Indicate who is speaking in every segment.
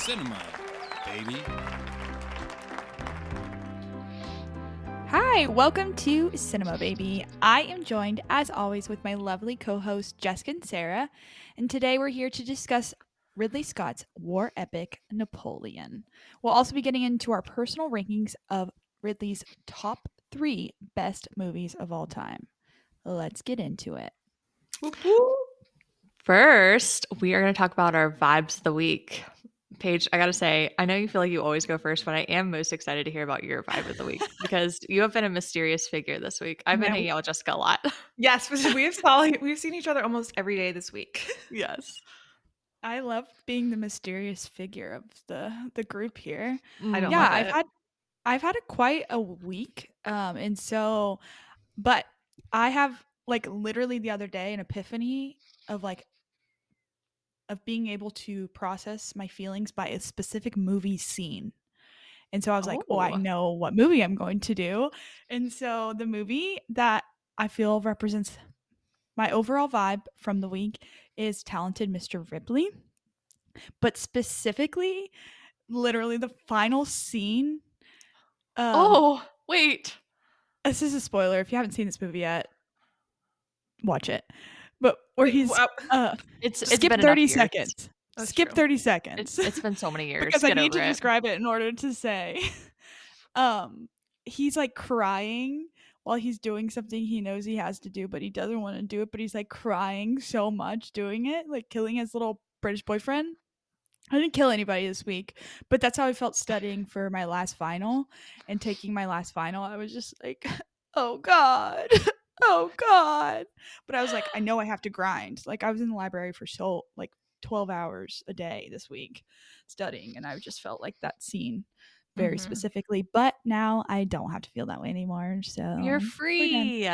Speaker 1: cinema, baby.
Speaker 2: Hi, welcome to Cinema Baby. I am joined, as always, with my lovely co hosts, Jessica and Sara. And today we're here to discuss Ridley Scott's war epic, Napoleon. We'll also be getting into our personal rankings of Ridley's top three best movies of all time. Let's get into it.
Speaker 3: First, we are going to talk about our vibes of the week. Paige, I got to say, I know you feel like you always go first, but I am most excited to hear about your vibe of the week because you have been a mysterious figure this week. I've been
Speaker 4: Yeah.
Speaker 3: hanging out with Jessica a lot.
Speaker 4: Yes, we have saw, we've seen each other almost every day this week.
Speaker 3: yes.
Speaker 2: I love being the mysterious figure of the the group here.
Speaker 4: I don't
Speaker 2: yeah,
Speaker 4: love
Speaker 2: I've had I've had a quite a week. Um and so but I have like literally the other day an epiphany of like of being able to process my feelings by a specific movie scene. And so I was like, oh, I
Speaker 3: Oh.
Speaker 2: know what movie I'm going to do. And so the movie that I feel represents my overall vibe from the week is Talented Mr. Ripley. But specifically, literally the final scene. Um,
Speaker 3: oh, wait.
Speaker 2: this is a spoiler. If you haven't seen this movie yet, watch it. But where
Speaker 4: Wait,
Speaker 2: he's
Speaker 4: wow.
Speaker 2: uh,
Speaker 3: It's, it's
Speaker 2: skip
Speaker 3: been
Speaker 2: 30 seconds.
Speaker 4: That's
Speaker 2: skip
Speaker 4: true.
Speaker 2: 30 seconds.
Speaker 3: It's, it's been so many years.
Speaker 2: because I need to
Speaker 3: it.
Speaker 2: describe it in order to say. um, he's like crying while he's doing something he knows he has to do, but he doesn't want to do it. But he's like crying so much doing it, like killing his little British boyfriend. I didn't kill anybody this week, but that's how I felt studying for my last final and taking my last final. I was just like, oh God. Oh God. But I was like, I know I have to grind. Like I was in the library for so like 12 hours a day this week studying and I just felt like that scene very
Speaker 4: Mhm.
Speaker 2: specifically. But now I don't have to feel that way anymore. So
Speaker 3: You're
Speaker 2: we're
Speaker 3: free.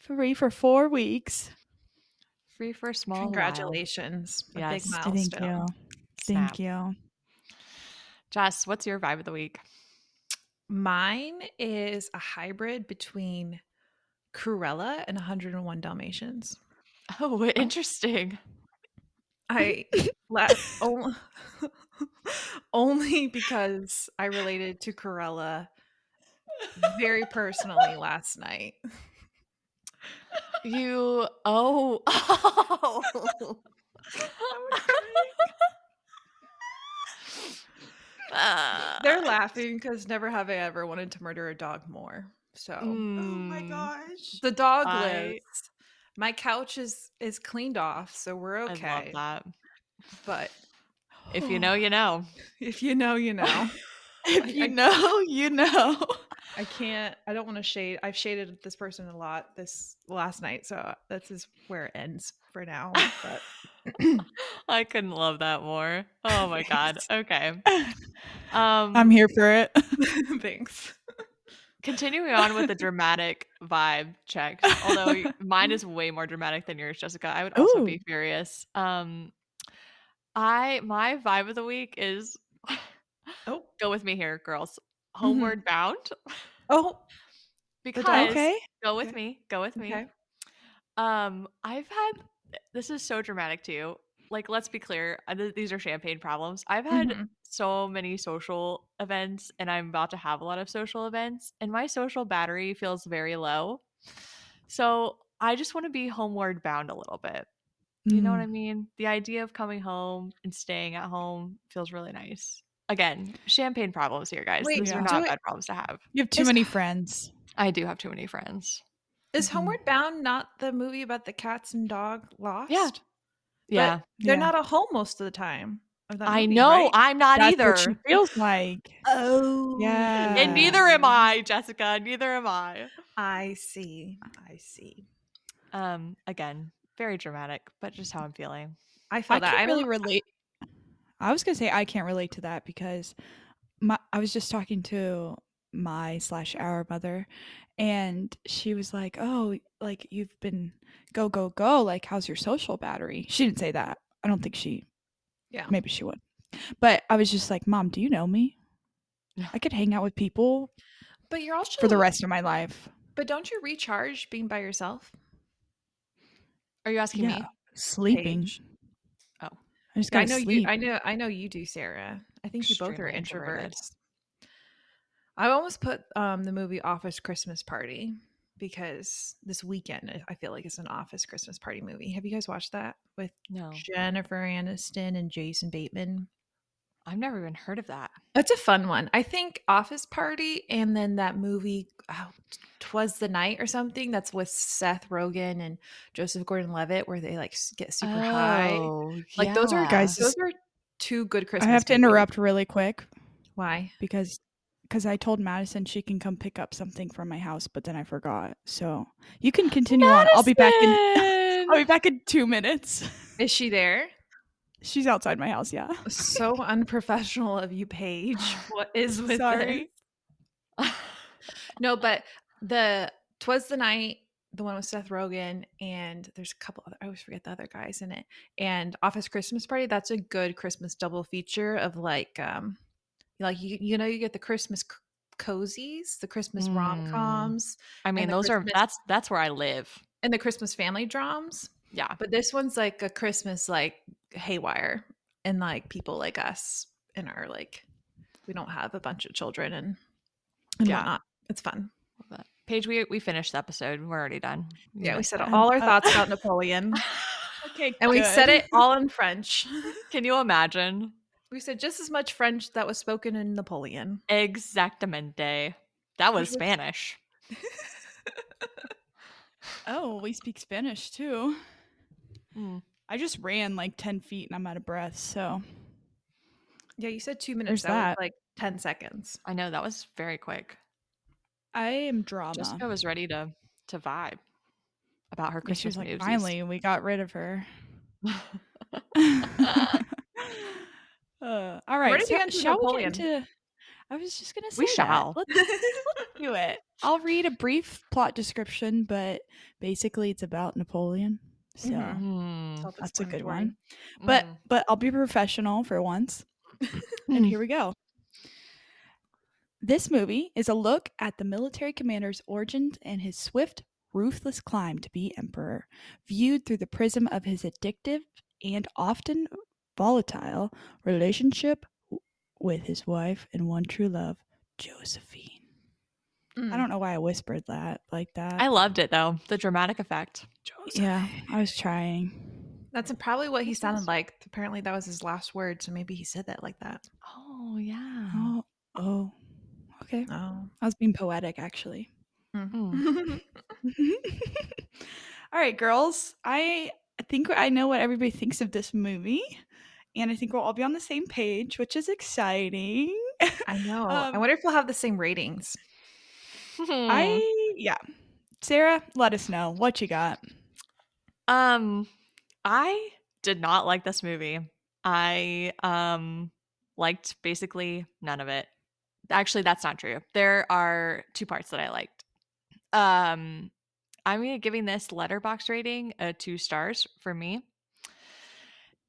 Speaker 2: free for four weeks.
Speaker 3: Free for a small while.
Speaker 4: Congratulations. A
Speaker 3: Yes.
Speaker 4: big
Speaker 2: Thank
Speaker 4: milestone.
Speaker 2: you.
Speaker 3: Snap.
Speaker 2: Thank you.
Speaker 3: Jess, what's your vibe of the week?
Speaker 4: Mine is a hybrid between Cruella and 101 Dalmatians.
Speaker 3: Oh, oh, interesting.
Speaker 4: I la- only, only because I related to Cruella very personally last night.
Speaker 3: You, oh, oh.
Speaker 4: They're laughing because never have I ever wanted to murder a dog more. So
Speaker 3: mm, oh my
Speaker 2: gosh.
Speaker 4: the dog
Speaker 3: I-
Speaker 4: lives. My couch is is cleaned off, so we're
Speaker 3: I
Speaker 4: okay.
Speaker 3: love that.
Speaker 4: But
Speaker 3: If you know, you know.
Speaker 4: if you know, you know.
Speaker 2: if you
Speaker 4: I-
Speaker 2: know, you know.
Speaker 4: I can't. I don't want to shade. I've shaded this person a lot this last night, so this is where it ends for now. But
Speaker 3: I couldn't love that more. Oh my god. Okay. Um
Speaker 2: I'm here for it.
Speaker 4: thanks.
Speaker 3: Continuing on with the dramatic vibe checks. Although mine is way more dramatic than yours, Jessica. I would also be furious. Um I my vibe of the week is
Speaker 4: Oh,
Speaker 3: go with me here, girls. Homeward bound.
Speaker 4: oh,
Speaker 3: Because
Speaker 2: okay.
Speaker 3: go with
Speaker 4: Okay.
Speaker 3: me. Go with me.
Speaker 4: okay.
Speaker 3: Um, I've had this is so dramatic too. Like, let's be clear, these are champagne problems. I've had
Speaker 4: Mhm.
Speaker 3: so many social events, and I'm about to have a lot of social events, and my social battery feels very low. So I just want to be homeward bound a little bit. You know what I
Speaker 2: Mm.
Speaker 3: mean? The idea of coming home and staying at home feels really nice. Again, champagne problems here, guys.
Speaker 4: Wait,
Speaker 3: These are not
Speaker 4: do it-
Speaker 3: bad problems to have.
Speaker 2: You have too
Speaker 4: Is-
Speaker 2: many friends.
Speaker 3: I do have too many friends.
Speaker 4: Is
Speaker 2: Mhm.
Speaker 4: Homeward Bound not the movie about the cats and dog lost?
Speaker 3: Yeah.
Speaker 4: They're
Speaker 2: Yeah.
Speaker 4: not at home most of the time. of that
Speaker 3: I
Speaker 4: movie,
Speaker 3: know.
Speaker 4: right?
Speaker 3: I'm not
Speaker 2: That's
Speaker 3: either.
Speaker 2: what she feels like.
Speaker 4: Oh,
Speaker 2: Yeah.
Speaker 3: And neither am I, Jessica. Neither am I.
Speaker 4: I see. I see.
Speaker 3: Um, again, very dramatic, but just how I'm feeling.
Speaker 4: I feel
Speaker 2: I
Speaker 4: that. I
Speaker 2: really relate. I was gonna say I can't relate to that because my I was just talking to my slash our mother, and she was like, "Oh, like you've been go go go. Like, how's your social battery?" She didn't say that. I don't think she.
Speaker 4: Yeah.
Speaker 2: Maybe she would, but I was just like, "Mom, do you know me? I could hang out with people
Speaker 4: But you're also
Speaker 2: for the rest of my life."
Speaker 4: But don't you recharge being by yourself?
Speaker 3: Are you asking
Speaker 2: Yeah.
Speaker 3: me?
Speaker 2: Sleeping.
Speaker 4: Paige.
Speaker 3: Oh.
Speaker 2: I just
Speaker 4: I
Speaker 2: gotta
Speaker 4: know
Speaker 2: sleep.
Speaker 4: you. I know. I know you do, Sara. I think you both are
Speaker 3: introverted.
Speaker 4: introverts. I almost put um, the movie Office Christmas Party because this weekend I- I feel like it's an Office Christmas Party movie. Have you guys watched that with
Speaker 3: No,
Speaker 4: Jennifer Aniston and Jason Bateman?
Speaker 3: I've never even heard of that.
Speaker 4: It's a fun one. I think Office Party and then that movie, oh, Twas the Night or something. That's with Seth Rogen and Joseph Gordon-Levitt, where they like get super high.
Speaker 3: Oh,
Speaker 4: Like those are.
Speaker 2: Guys,
Speaker 4: Those are two good Christmas.
Speaker 2: I have to
Speaker 4: movies.
Speaker 2: interrupt really quick
Speaker 4: Why?
Speaker 2: because because I told Madison she can come pick up something from my house, but then I forgot. So you can continue on. I'll be back in. I'll be back in two minutes.
Speaker 4: Is she there?
Speaker 2: She's outside my house. Yeah.
Speaker 4: so unprofessional of you, Paige. What is with
Speaker 2: Sorry.
Speaker 4: No, but the Twas the Night, the one with Seth Rogen, and there's a couple other I always forget the other guys in it. And Office Christmas Party, that's a good Christmas double feature of like um like you you know you get the Christmas c- cozies, the Christmas
Speaker 3: Mm.
Speaker 4: rom-coms,
Speaker 3: I mean, those are that's that's where I live.
Speaker 4: and the Christmas family dramas.
Speaker 3: Yeah.
Speaker 4: But this one's like a Christmas like haywire and like people like us and are like we don't have a bunch of children and and
Speaker 3: Yeah.
Speaker 4: whatnot. It's fun.
Speaker 3: Love that. Paige, we we finished the episode. We're already done.
Speaker 4: Yeah, we said all our thoughts about Napoleon.
Speaker 2: Okay.
Speaker 4: And we said it all in French.
Speaker 3: Can you imagine?
Speaker 4: We said just as much French that was spoken in Napoleon.
Speaker 3: Exactamente. That was
Speaker 4: was-
Speaker 3: Spanish.
Speaker 2: Oh, we speak Spanish too.
Speaker 3: Mm.
Speaker 2: I just ran like ten feet and I'm out of breath. So
Speaker 4: Yeah, you said two minutes.
Speaker 2: There's
Speaker 4: that, was
Speaker 2: that.
Speaker 4: like 10 seconds.
Speaker 3: I know that was very quick.
Speaker 2: I am drama.
Speaker 3: Jessica was ready to to vibe about her
Speaker 2: Yeah, she was like,
Speaker 3: movies.
Speaker 2: finally, we got rid of her. uh, all right.
Speaker 4: did you
Speaker 2: so-
Speaker 4: get into
Speaker 2: shall
Speaker 4: Napoleon?
Speaker 2: we get into? I was just gonna say
Speaker 3: We shall.
Speaker 2: Let's, let's do it. I'll read a brief plot description, but basically, it's about Napoleon. So
Speaker 4: Mhm.
Speaker 3: Hmm,
Speaker 2: that's a good one. But
Speaker 3: mm.
Speaker 2: but I'll be professional for once. and here we go. This movie is a look at the military commander's origins and his swift, ruthless climb to be emperor, viewed through the prism of his addictive and often volatile relationship with his wife and one true love, Josephine.
Speaker 4: Mm.
Speaker 2: I don't know why I whispered that like that.
Speaker 3: I loved it though. The dramatic effect.
Speaker 2: yeah, I was trying.
Speaker 4: That's probably what he sounded like. Apparently, that was his last word. So maybe he said that like that.
Speaker 3: Oh yeah.
Speaker 2: Oh, oh, okay.
Speaker 4: Oh.
Speaker 2: I was being poetic, actually.
Speaker 3: Mm.
Speaker 2: All right, girls. I think I know what everybody thinks of this movie, and I think we'll all be on the same page, which is exciting.
Speaker 4: I know. I
Speaker 2: Um,
Speaker 4: wonder if we'll have the same ratings.
Speaker 2: I yeah. Sara, let us know what you got.
Speaker 3: Um, I did not like this movie. I um liked basically none of it. Actually, that's not true. There are two parts that I liked. Um, I'm gonna giving this Letterboxd rating a two stars for me.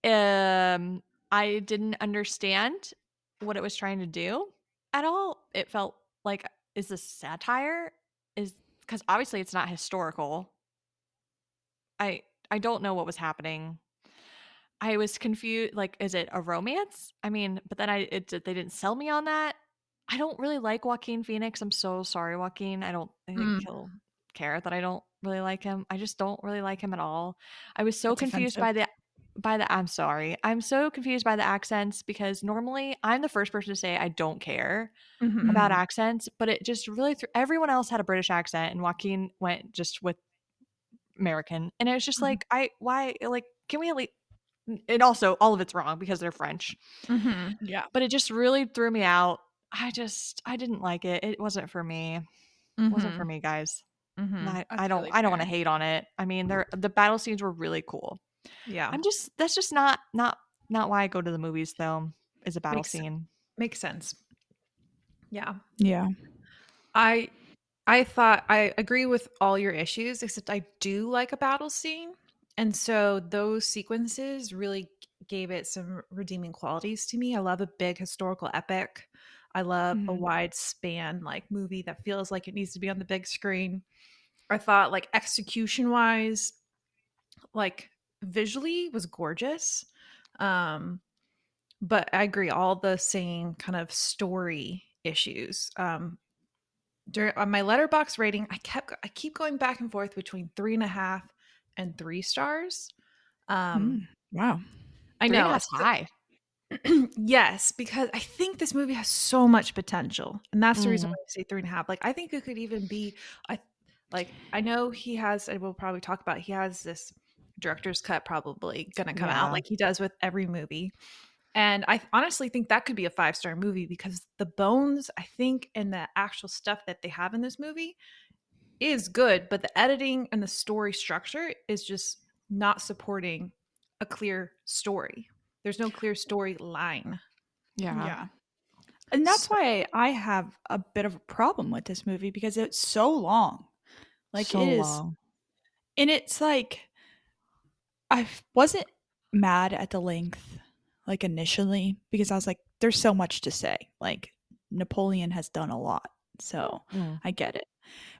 Speaker 3: Um, I didn't understand what it was trying to do at all. It felt like is this satire? Is because obviously it's not historical. I I don't know what was happening. I was confused. Like, is it a romance? I mean, but then I it they didn't sell me on that. I don't really like Joaquin Phoenix. I'm so sorry, Joaquin. I don't I think
Speaker 4: Mm.
Speaker 3: he'll care that I don't really like him. I just don't really like him at all. I was so
Speaker 2: That's
Speaker 3: confused by the by the I'm sorry. I'm so confused by the accents because normally I'm the first person to say I don't care
Speaker 4: Mhm.
Speaker 3: about
Speaker 2: Mhm.
Speaker 3: accents, but it just really threw everyone else had a British accent and Joaquin went just with American. And it was just
Speaker 4: Mhm.
Speaker 3: like, I why like can we at least and also all of it's wrong because they're French.
Speaker 4: Mhm.
Speaker 2: Yeah.
Speaker 3: But it just really threw me out. I just I didn't like it. It wasn't for me. It wasn't for me, guys.
Speaker 4: Mhm.
Speaker 3: I, I don't
Speaker 2: really
Speaker 3: I don't want to hate on it. I mean, they're the battle scenes were really cool.
Speaker 4: Yeah.
Speaker 3: I'm just that's just not not not why I go to the movies though. Is a battle
Speaker 4: Makes
Speaker 3: scene.
Speaker 4: Makes sense. Yeah.
Speaker 2: Yeah.
Speaker 4: I I thought I agree with all your issues, except I do like a battle scene. And so those sequences really gave it some redeeming qualities to me. I love a big historical epic. I love a
Speaker 2: Mhm.
Speaker 4: wide span like movie that feels like it needs to be on the big screen. I thought like execution wise, like visually was gorgeous. Um, but I agree, all the same kind of story issues. Um, during on my Letterboxd rating, I kept I keep going back and forth between three and a half and three stars. Um,
Speaker 2: Mm, wow.
Speaker 4: I
Speaker 3: Three
Speaker 4: know
Speaker 3: half's high.
Speaker 4: yes, because I think this movie has so much potential, and that's the reason
Speaker 3: Mhm.
Speaker 4: why I say three and a half. Like, I think it could even be, I like, I know he has. I will probably talk about. He has this director's cut probably gonna come
Speaker 3: Yeah.
Speaker 4: out like he does with every movie, and I honestly think that could be a five star movie because the bones, I think, and the actual stuff that they have in this movie is good, but the editing and the story structure is just not supporting a clear story. There's no clear storyline.
Speaker 3: Yeah.
Speaker 2: Yeah. And that's
Speaker 4: So-
Speaker 2: why I have a bit of a problem with this movie because it's so long. Like
Speaker 3: so
Speaker 2: it is
Speaker 3: long.
Speaker 2: and it's like I wasn't mad at the length like initially because I was like there's so much to say. Like Napoleon has done a lot. So
Speaker 3: Mm.
Speaker 2: I get it.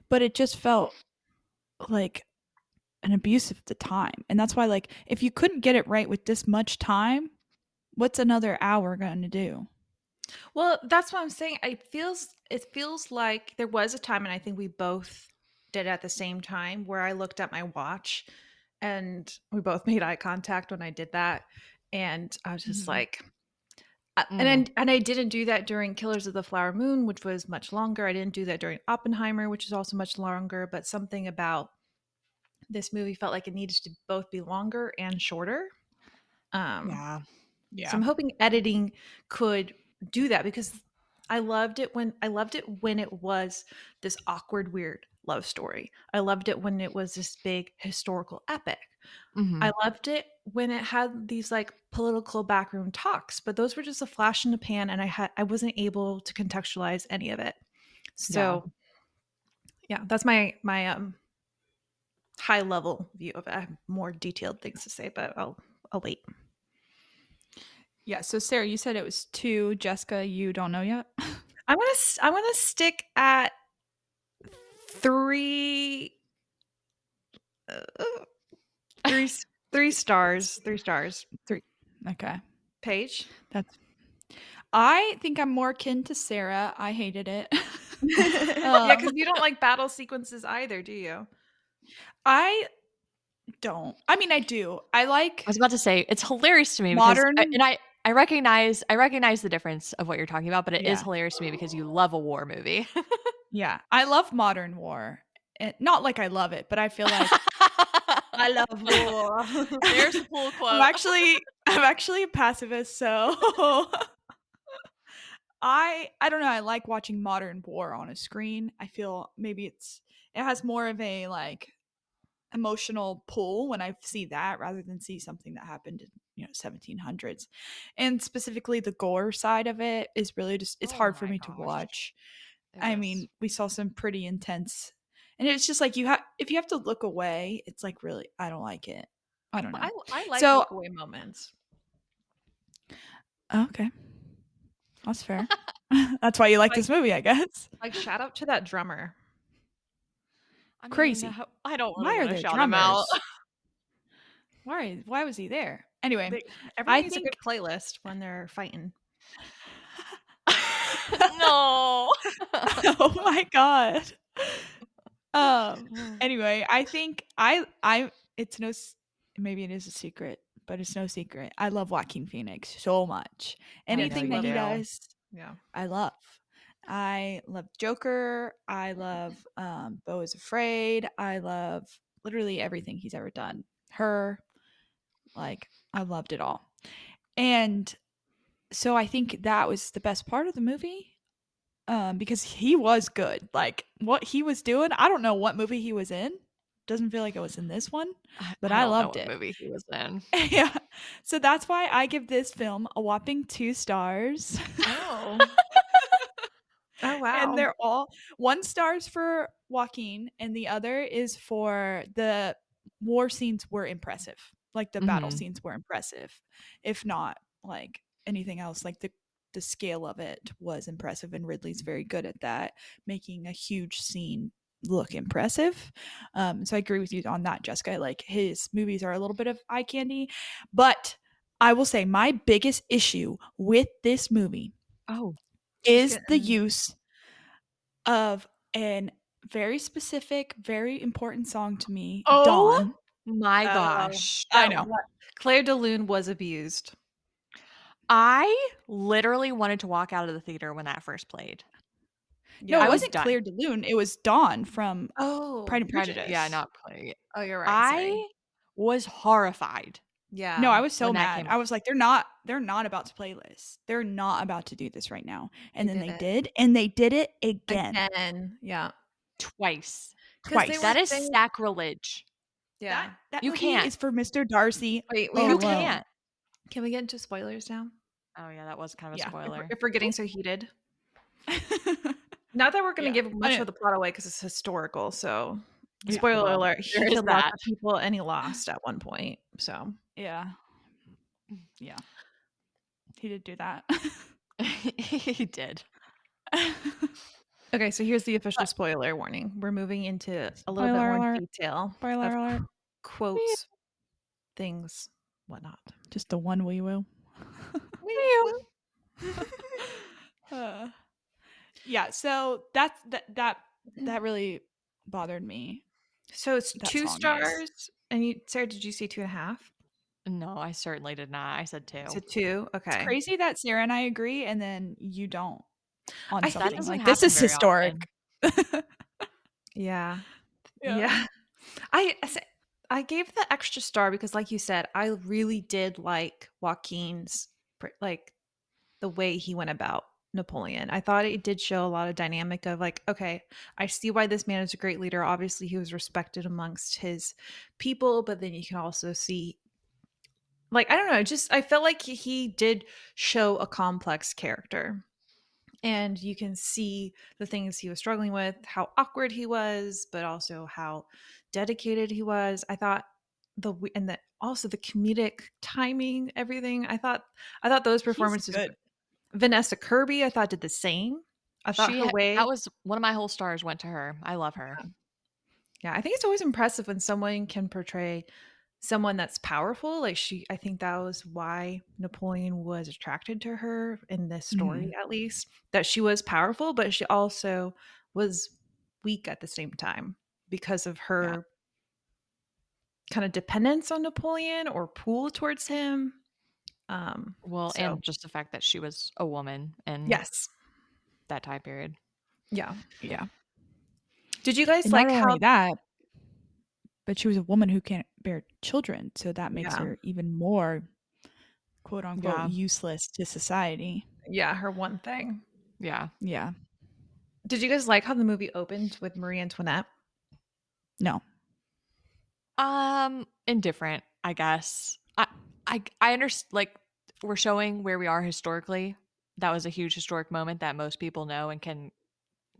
Speaker 2: But it just felt like an abuse of the time. And that's why like if you couldn't get it right with this much time, what's another hour going to do?
Speaker 4: Well, that's what I'm saying. It feels it feels like there was a time, and I think we both did at the same time, where I looked at my watch, and we both made eye contact when I did that, and I was just
Speaker 2: Mhm.
Speaker 4: like, uh, and then, and I didn't do that during Killers of the Flower Moon, which was much longer. I didn't do that during Oppenheimer, which is also much longer. But something about this movie felt like it needed to both be longer and shorter. Um,
Speaker 3: Yeah.
Speaker 4: so I'm hoping editing could do that because I loved it when I loved it when it was this awkward, weird love story. I loved it when it was this big historical epic.
Speaker 3: Mhm.
Speaker 4: I loved it when it had these like political backroom talks, but those were just a flash in the pan, and I had I wasn't able to contextualize any of it. So, yeah, that's my my um high level view of it. I have more detailed things to say, but I'll I'll wait.
Speaker 2: Yeah, so Sara, you said it was 2. Jessica, you don't know yet?
Speaker 4: I'm gonna s- I'm gonna stick at three, uh, three s- three stars. Three stars.
Speaker 2: okay.
Speaker 4: Paige.
Speaker 2: That's I think I'm more akin to Sara. I hated it.
Speaker 4: yeah,
Speaker 2: Um,
Speaker 4: because you don't like battle sequences either, do you?
Speaker 2: I don't. I mean, I do. I like
Speaker 3: I was about to say it's hilarious to me
Speaker 2: Modern-
Speaker 3: I, and I I recognize I recognize the difference of what you're talking about, but it is
Speaker 2: Yeah.
Speaker 3: hilarious to me because you love a war movie.
Speaker 2: Yeah, I love modern war. And not like I love it, but I feel like
Speaker 4: I love war.
Speaker 3: There's a pull quote.
Speaker 2: I'm actually I'm actually a pacifist, so I I don't know, I like watching modern war on a screen. I feel maybe it's it has more of a like emotional pull when I see that rather than see something that happened in, you know, 1700s. And specifically the gore side of it is really just it's
Speaker 3: Oh
Speaker 2: hard for me to watch. I mean, we saw some pretty intense and it's just like you have if you have to look away, it's like really I don't like it. I don't know.
Speaker 4: I, I like
Speaker 2: So-
Speaker 4: look away moments.
Speaker 2: Oh, okay. That's fair. That's why you like
Speaker 4: Like-
Speaker 2: this movie, I guess.
Speaker 4: Like shout out to that drummer.
Speaker 3: I mean,
Speaker 2: crazy.
Speaker 3: how- I don't
Speaker 2: Why
Speaker 3: really
Speaker 2: are there
Speaker 3: him out.
Speaker 2: drummers? Why why was he there? Anyway,
Speaker 4: They- needs
Speaker 2: think-
Speaker 4: a good playlist when they're fighting.
Speaker 3: no.
Speaker 2: oh my god. Um anyway, I think I I it's no maybe it is a secret, but it's no secret. I love Joaquin Phoenix so much. Anything that he does,
Speaker 4: Yeah.
Speaker 2: I love. I love Joker. I love um, Beau is Afraid. I love literally everything he's ever done. Her, like, I loved it all. And so I think that was the best part of the movie um, because he was good. Like, what he was doing, I don't know what movie he was in. Doesn't feel like it was in this one. But I
Speaker 3: don't know
Speaker 2: loved
Speaker 3: what
Speaker 2: it.
Speaker 3: Movie he was in.
Speaker 2: yeah. So that's why I give this film a whopping two stars.
Speaker 4: Oh. oh wow.
Speaker 2: and they're all one stars for Joaquin, and the other is for the war scenes were impressive. Like the battle
Speaker 3: Mhm.
Speaker 2: scenes were impressive, if not like anything else. Like the the scale of it was impressive, and Ridley's very good at that, making a huge scene look impressive. Um, so I agree with you on that, Jessica. Like his movies are a little bit of eye candy, but I will say my biggest issue with this movie
Speaker 3: Oh,
Speaker 2: is the use of an very specific, very important song to me,
Speaker 4: Oh,
Speaker 2: Dawn.
Speaker 3: my
Speaker 4: Oh,
Speaker 3: gosh.
Speaker 2: I know.
Speaker 4: Clair de Lune was abused.
Speaker 3: I literally wanted to walk out of the theater when that first played.
Speaker 2: No, it
Speaker 3: was
Speaker 2: wasn't
Speaker 3: done.
Speaker 2: Clair de Lune. It was Dawn from
Speaker 4: Oh,
Speaker 2: Pride and
Speaker 3: Pride and-
Speaker 2: Prejudice.
Speaker 3: Yeah, not Claire.
Speaker 4: oh, you're right.
Speaker 3: I
Speaker 4: sorry.
Speaker 3: was horrified.
Speaker 4: yeah.
Speaker 2: No, I was so mad. I was like, they're not, they're not about to play this. They're not about to do this right now. And
Speaker 4: They
Speaker 2: then
Speaker 4: did
Speaker 2: they
Speaker 4: it.
Speaker 2: did, and they did it again,
Speaker 4: again. Yeah,
Speaker 3: Twice.
Speaker 2: twice.
Speaker 3: That is
Speaker 4: saying-
Speaker 3: sacrilege.
Speaker 4: yeah.
Speaker 2: That, that
Speaker 3: You can't.
Speaker 2: It's for Mr. Darcy.
Speaker 4: Wait,
Speaker 2: Oh,
Speaker 3: you can't.
Speaker 4: Can we get into spoilers now?
Speaker 3: Oh yeah, that was kind of a
Speaker 2: Yeah, if
Speaker 4: If we're,
Speaker 3: spoiler.
Speaker 4: if we're getting so heated. Not that we're going to
Speaker 2: Yeah,
Speaker 4: give much of the plot away because it's historical. So,
Speaker 3: Yeah,
Speaker 4: spoiler
Speaker 3: well,
Speaker 4: alert: he killed lots of people and he lost at one point. So,
Speaker 2: yeah, yeah, he did do that.
Speaker 3: he did.
Speaker 4: okay, so here's the official spoiler warning. We're moving into a little bit more
Speaker 2: alert.
Speaker 4: detail.
Speaker 2: Spoiler alert.
Speaker 4: Quotes, things, whatnot.
Speaker 2: Just the one wee woo. Uh, yeah, so that's that that that really bothered me.
Speaker 4: So it's
Speaker 2: That
Speaker 4: two
Speaker 2: song is.
Speaker 4: stars. And you, Sara, did you say two and a half?
Speaker 3: No, I certainly did not. I said two.
Speaker 4: So two. Okay.
Speaker 2: It's crazy that Sara and I agree, and then you don't on
Speaker 4: I- that
Speaker 2: something
Speaker 3: doesn't
Speaker 2: like this is historic.
Speaker 4: Yeah.
Speaker 2: Yeah.
Speaker 4: Yeah. I I gave the extra star because like you said, I really did like Joaquin's pr- like the way he went about Napoleon. I thought it did show a lot of dynamic of like, okay, I see why this man is a great leader. Obviously, he was respected amongst his people, but then you can also see like I don't know, just I felt like he- did show a complex character. And you can see the things he was struggling with, how awkward he was, but also how dedicated he was. I thought the and the also the comedic timing, everything. I thought I thought those performances.
Speaker 2: good.
Speaker 4: Vanessa Kirby, I thought did the same. I thought
Speaker 3: She
Speaker 4: her way.
Speaker 3: that was one of my whole stars went to her. I love her.
Speaker 4: yeah, I think it's always impressive when someone can portray someone that's powerful. Like she, I think that was why Napoleon was attracted to her in this story, mm-hmm. at least that she was powerful, but she also was weak at the same time because of her kind of dependence on Napoleon or pull towards him. Um,
Speaker 3: Well,
Speaker 4: So-
Speaker 3: and just the fact that she was a woman and
Speaker 4: yes,
Speaker 3: that time period.
Speaker 4: yeah.
Speaker 2: Yeah.
Speaker 4: Did you guys
Speaker 2: And
Speaker 4: like how
Speaker 2: that, but she was a woman who can't bear children, so that makes
Speaker 4: Yeah.
Speaker 2: her even more quote unquote
Speaker 3: Yeah.
Speaker 2: useless to society.
Speaker 4: yeah her one thing?
Speaker 3: Yeah.
Speaker 2: Yeah.
Speaker 4: Did you guys like how the movie opened with Marie Antoinette?
Speaker 2: No.
Speaker 3: Um, indifferent, I guess. I I I understand. Like we're showing where we are historically. That was a huge historic moment that most people know and can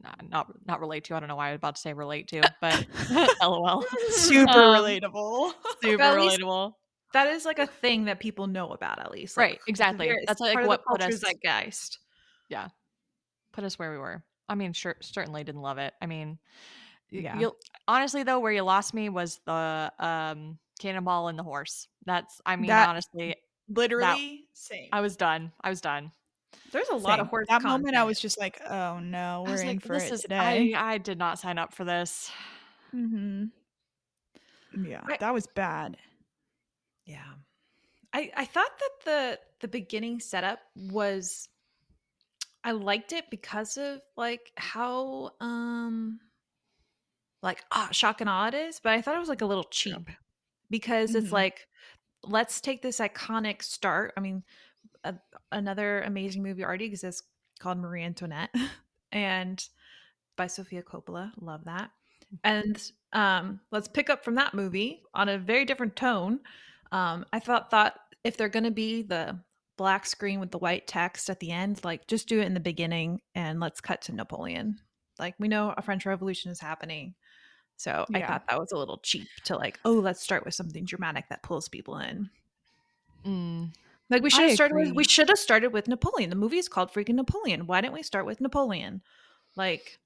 Speaker 3: not not, not relate to. I don't know why I was about to say relate to, but lol.
Speaker 2: Super
Speaker 3: Um,
Speaker 2: relatable.
Speaker 3: Super relatable.
Speaker 4: That is like a thing that people know about at least.
Speaker 3: Right, exactly. That's, like, what
Speaker 4: the
Speaker 3: put
Speaker 4: culture
Speaker 3: us-
Speaker 4: zeitgeist.
Speaker 3: Put us where we were. I mean, sure, certainly didn't love it. I mean, y-
Speaker 2: Yeah.
Speaker 3: you honestly though, where you lost me was the um cannonball and the horse. That's I mean,
Speaker 2: That-
Speaker 3: honestly,
Speaker 2: Literally same.
Speaker 3: I was done. I was done.
Speaker 4: There's a lot of
Speaker 2: Same.
Speaker 4: horse.
Speaker 2: That moment, I was just like, "Oh no, we're in
Speaker 3: like,
Speaker 2: for
Speaker 3: this
Speaker 2: it
Speaker 3: is
Speaker 2: today."
Speaker 3: I, I did not sign up for this.
Speaker 2: mm-hmm. Yeah,
Speaker 4: I-
Speaker 2: that was bad.
Speaker 4: Yeah. I I thought that the the beginning setup was I liked it because of like how um like ah shock and awe it is, but I thought it was like a little cheap because it's
Speaker 2: Mhm.
Speaker 4: like let's take this iconic start. I mean, a, another amazing movie already exists called Marie Antoinette and by Sofia Coppola, love that. And um let's pick up from that movie on a very different tone um i thought thought if they're going to be the black screen with the white text at the end like just do it in the beginning and let's cut to napoleon like we know a french revolution is happening so i thought that was a little cheap to like oh let's start with something dramatic that pulls people in
Speaker 3: Mm.
Speaker 4: like we should have started with we should have started with napoleon the movie is called freaking napoleon why didn't we start with napoleon like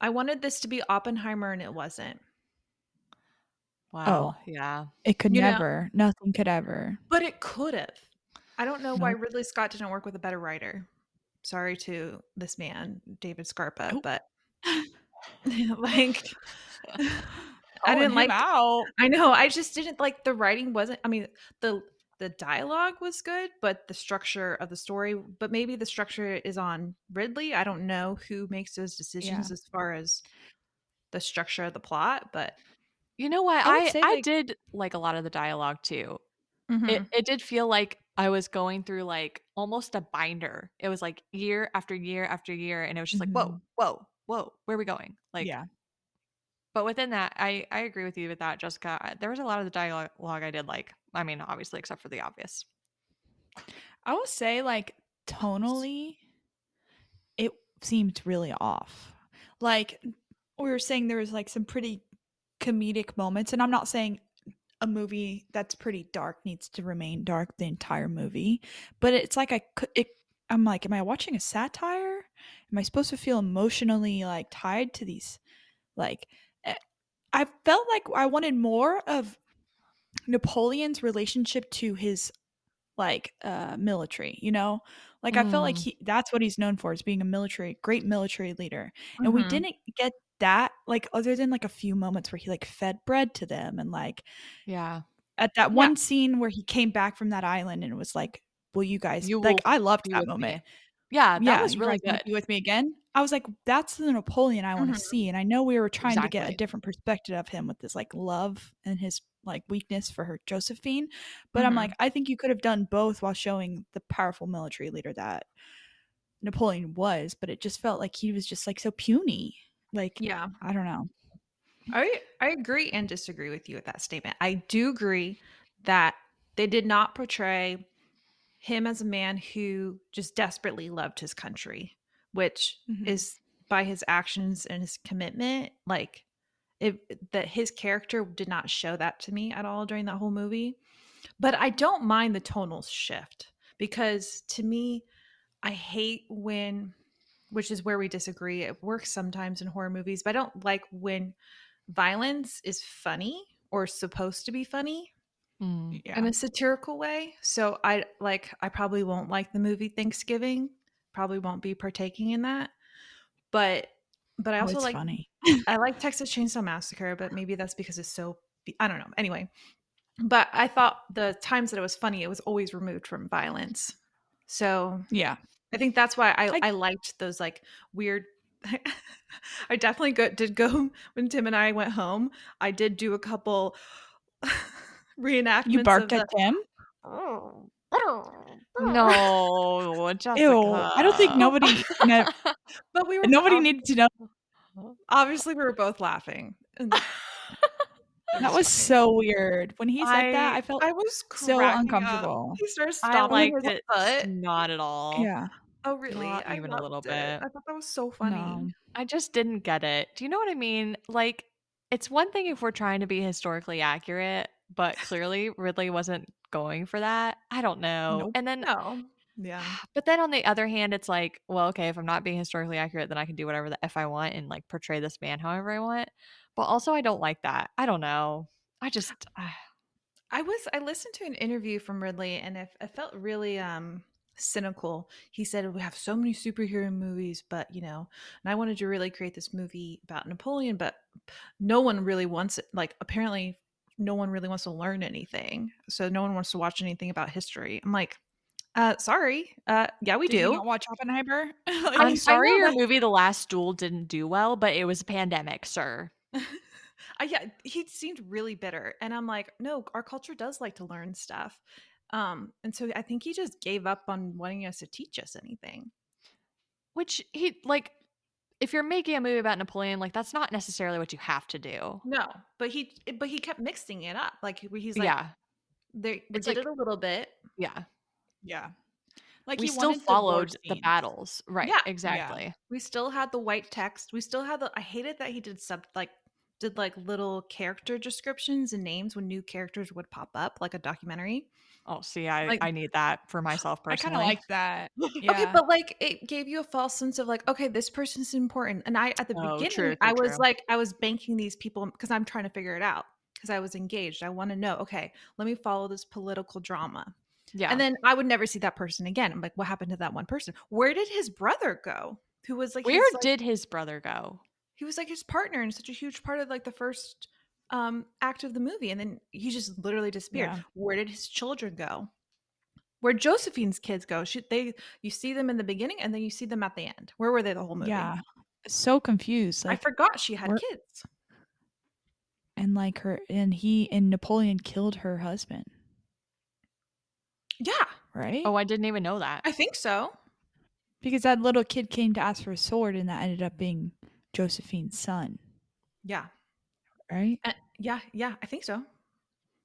Speaker 4: i wanted this to be oppenheimer and it wasn't
Speaker 3: Wow. Oh, Yeah.
Speaker 2: It could
Speaker 4: You know-
Speaker 2: never. Nothing could ever.
Speaker 4: But it could have. I don't know why Ridley Scott didn't work with a better writer. Sorry to this man, David Scarpa,
Speaker 2: Oh.
Speaker 4: but like I didn't like
Speaker 2: out.
Speaker 4: I know. I just didn't like the writing wasn't I mean the the dialogue was good, but the structure of the story, but maybe the structure is on Ridley. I don't know who makes those decisions as far as the structure of the plot, but
Speaker 3: You know what?
Speaker 2: I
Speaker 3: I
Speaker 2: say,
Speaker 3: I
Speaker 2: like-
Speaker 3: did like a lot of the dialogue too.
Speaker 4: Mm-hmm.
Speaker 3: It it did feel like I was going through like almost a binder. It was like year after year after year, and it was just like, whoa,
Speaker 2: Mhm.
Speaker 3: whoa, whoa, where are we going? Like,
Speaker 2: yeah.
Speaker 3: But within that, I I agree with you with that, Jessica. There was a lot of the dialogue I did like. I mean, obviously, except for the obvious.
Speaker 2: I will say, like, tonally, it seemed really off. Like, we were saying there was like some pretty comedic moments, and I'm not saying a movie that's pretty dark needs to remain dark the entire movie, but it's like I could. It, I'm like, am I watching a satire? Am I supposed to feel emotionally like tied to these? Like, eh, I felt like I wanted more of Napoleon's relationship to his like uh military you know like i felt like
Speaker 3: Mm.
Speaker 2: he that's what he's known for is being a military great military leader and we
Speaker 4: Mhm.
Speaker 2: didn't get that like other than like a few moments where he like fed bread to them and like
Speaker 3: Yeah.
Speaker 2: at that
Speaker 4: Yeah.
Speaker 2: one scene where he came back from that island and it was like will you guys
Speaker 3: You
Speaker 2: like i loved that moment
Speaker 3: me. Yeah, that
Speaker 2: yeah
Speaker 3: was really good.
Speaker 2: with me again i was like that's the napoleon i want to
Speaker 4: Mhm.
Speaker 2: see and i know we were trying to get a different perspective of him with this like love and his like weakness for her josephine but i'm
Speaker 4: Mhm.
Speaker 2: like i think you could have done both while showing the powerful military leader that napoleon was but it just felt like he was just like so puny like
Speaker 4: Yeah.
Speaker 2: i don't know
Speaker 4: I I agree and disagree with you with that statement. I do agree that they did not portray him as a man who just desperately loved his country, which
Speaker 2: Mhm.
Speaker 4: is by his actions and his commitment, like it that his character did not show that to me at all during that whole movie. But I don't mind the tonal shift because to me, I hate when which is where we disagree. It works sometimes in horror movies, but I don't like when violence is funny or supposed to be funny
Speaker 3: Mm.
Speaker 2: yeah
Speaker 4: in a satirical way. So I like I probably won't like the movie Thanksgiving. Probably won't be partaking in that. But but I
Speaker 2: Oh,
Speaker 4: also like
Speaker 2: funny
Speaker 4: I like Texas Chainsaw Massacre, but maybe that's because it's so I don't know. Anyway, but I thought the times that it was funny, it was always removed from violence. So
Speaker 2: yeah
Speaker 4: I think that's why I,
Speaker 2: I-
Speaker 4: I liked those like weird. I definitely go, did go when Tim and I went home. I did do a couple reenactments.
Speaker 2: you barked
Speaker 4: of
Speaker 2: at tim oh,
Speaker 3: No, Jessica.
Speaker 2: ew i don't think nobody ne-
Speaker 4: but we were
Speaker 2: nobody
Speaker 4: ob-
Speaker 2: needed to know
Speaker 4: Obviously, we were both laughing.
Speaker 2: That was so weird when he said that
Speaker 3: I-
Speaker 2: i felt
Speaker 4: I was
Speaker 2: so
Speaker 4: cracking up.
Speaker 2: uncomfortable
Speaker 4: He started
Speaker 3: I
Speaker 4: stomping
Speaker 3: liked
Speaker 4: his
Speaker 3: it
Speaker 4: foot.
Speaker 3: not at all.
Speaker 2: yeah
Speaker 4: Oh, really?
Speaker 3: Not
Speaker 4: I
Speaker 3: even a little
Speaker 4: it.
Speaker 3: bit.
Speaker 4: I thought that was so funny.
Speaker 2: No.
Speaker 3: I just didn't get it. Do you know what I mean? Like, it's one thing if we're trying to be historically accurate, but clearly Ridley wasn't going for that. I don't know.
Speaker 2: Nope.
Speaker 3: And then,
Speaker 4: No. Yeah.
Speaker 3: but then on the other hand, it's like, well, okay, if I'm not being historically accurate, then I can do whatever the F I want and like portray this man however I want. But also, I don't like that. I don't know. I just, ah,
Speaker 4: I was I listened to an interview from Ridley and it, it felt really um cynical. He said we have so many superhero movies, but you know, and I wanted to really create this movie about Napoleon, but no one really wants it. Like apparently no one really wants to learn anything. So no one wants to watch anything about history. I'm like, uh sorry. Uh yeah, we
Speaker 2: Did you
Speaker 4: do.
Speaker 2: not watch Oppenheimer? Like,
Speaker 3: I'm sorry
Speaker 4: know
Speaker 3: your
Speaker 4: that-
Speaker 3: movie, The Last Duel, didn't do well, but it was a pandemic, sir.
Speaker 4: I, yeah, he seemed really bitter, and I'm like, no, our culture does like to learn stuff, um, and so I think he just gave up on wanting us to teach us anything.
Speaker 3: Which he, like, if you're making a movie about Napoleon, like, that's not necessarily what you have to do.
Speaker 4: No, but he, eh, but he kept mixing it up. Like he's like,
Speaker 3: yeah.
Speaker 4: they, did
Speaker 3: like-
Speaker 4: it a little bit.
Speaker 3: Yeah.
Speaker 2: yeah. Like
Speaker 3: we
Speaker 2: he
Speaker 3: still followed the battles. Right.
Speaker 4: Yeah.
Speaker 3: Exactly.
Speaker 4: We still had the white text. We still had the. I hated that he did sub like did like little character descriptions and names when new characters would pop up, like a documentary.
Speaker 3: Oh, see, I,
Speaker 4: Like-
Speaker 3: I need that for myself personally.
Speaker 2: I kind of like that. Yeah.
Speaker 4: Okay, but like it gave you a false sense of like, okay, this person's important. And I at the
Speaker 3: Oh,
Speaker 4: beginning,
Speaker 3: true,
Speaker 4: I was
Speaker 3: true.
Speaker 4: like, I was banking these people because I'm trying to figure it out. because I was engaged. I want to know, okay, let me follow this political drama.
Speaker 3: Yeah.
Speaker 4: And then I would never see that person again. I'm like, what happened to that one person? Where did his brother go? Who was like,
Speaker 3: where
Speaker 4: his, like-
Speaker 3: did his brother go?
Speaker 4: he was like his partner and such a huge part of like the first um act of the movie and then he just literally disappeared
Speaker 2: Yeah.
Speaker 4: where did his children go where josephine's kids go she, they you see them in the beginning and then you see them at the end where were they the whole movie
Speaker 2: Yeah. So confused.
Speaker 4: i forgot she had kids
Speaker 2: and like her, and he and Napoleon killed her husband,
Speaker 4: yeah
Speaker 2: right?
Speaker 3: Oh, I didn't even know that.
Speaker 4: i think so
Speaker 2: because that little kid came to ask for a sword, and that ended up being Josephine's son,
Speaker 4: yeah
Speaker 2: right?
Speaker 4: Uh, yeah yeah i think so.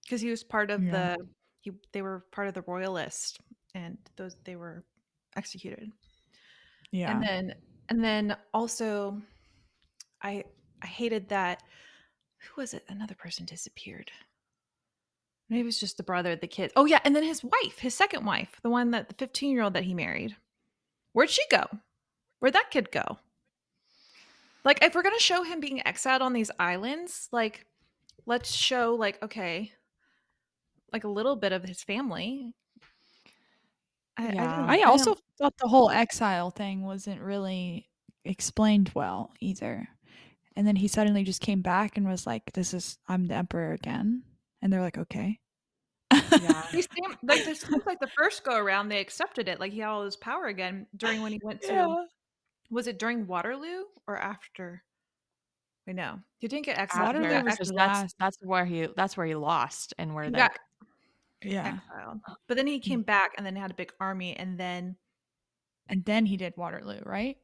Speaker 4: Because he was part of
Speaker 2: Yeah.
Speaker 4: the he they were part of the royalist, and those they were executed.
Speaker 2: Yeah.
Speaker 4: and then and then also i i hated that who was it? Another person disappeared. Maybe it was just the brother of the kid. Oh yeah and then his wife his second wife the one that the 15 year old that he married. Where'd she go? Where'd that kid go like if we're gonna show him being exiled on these islands like let's show like okay like a little bit of his family I,
Speaker 3: Yeah.
Speaker 4: didn't-
Speaker 2: I
Speaker 4: didn't-
Speaker 2: also thought the whole exile thing wasn't really explained well either. And then he suddenly just came back and was like, "This is I'm the emperor again," and they're like, "Okay."
Speaker 3: Yeah.
Speaker 4: He seemed like this seems like the first go around they accepted it. Like he had all his power again during when he went to
Speaker 2: Yeah.
Speaker 4: Was it during Waterloo or after? Wait, no. He didn't get exiled.
Speaker 2: Waterloo
Speaker 4: got
Speaker 2: was the
Speaker 3: that's that's where he that's where he lost and where
Speaker 4: got
Speaker 2: Yeah.
Speaker 4: exiled. But then he mm. came back and then had a big army and then
Speaker 2: And then he did Waterloo, right?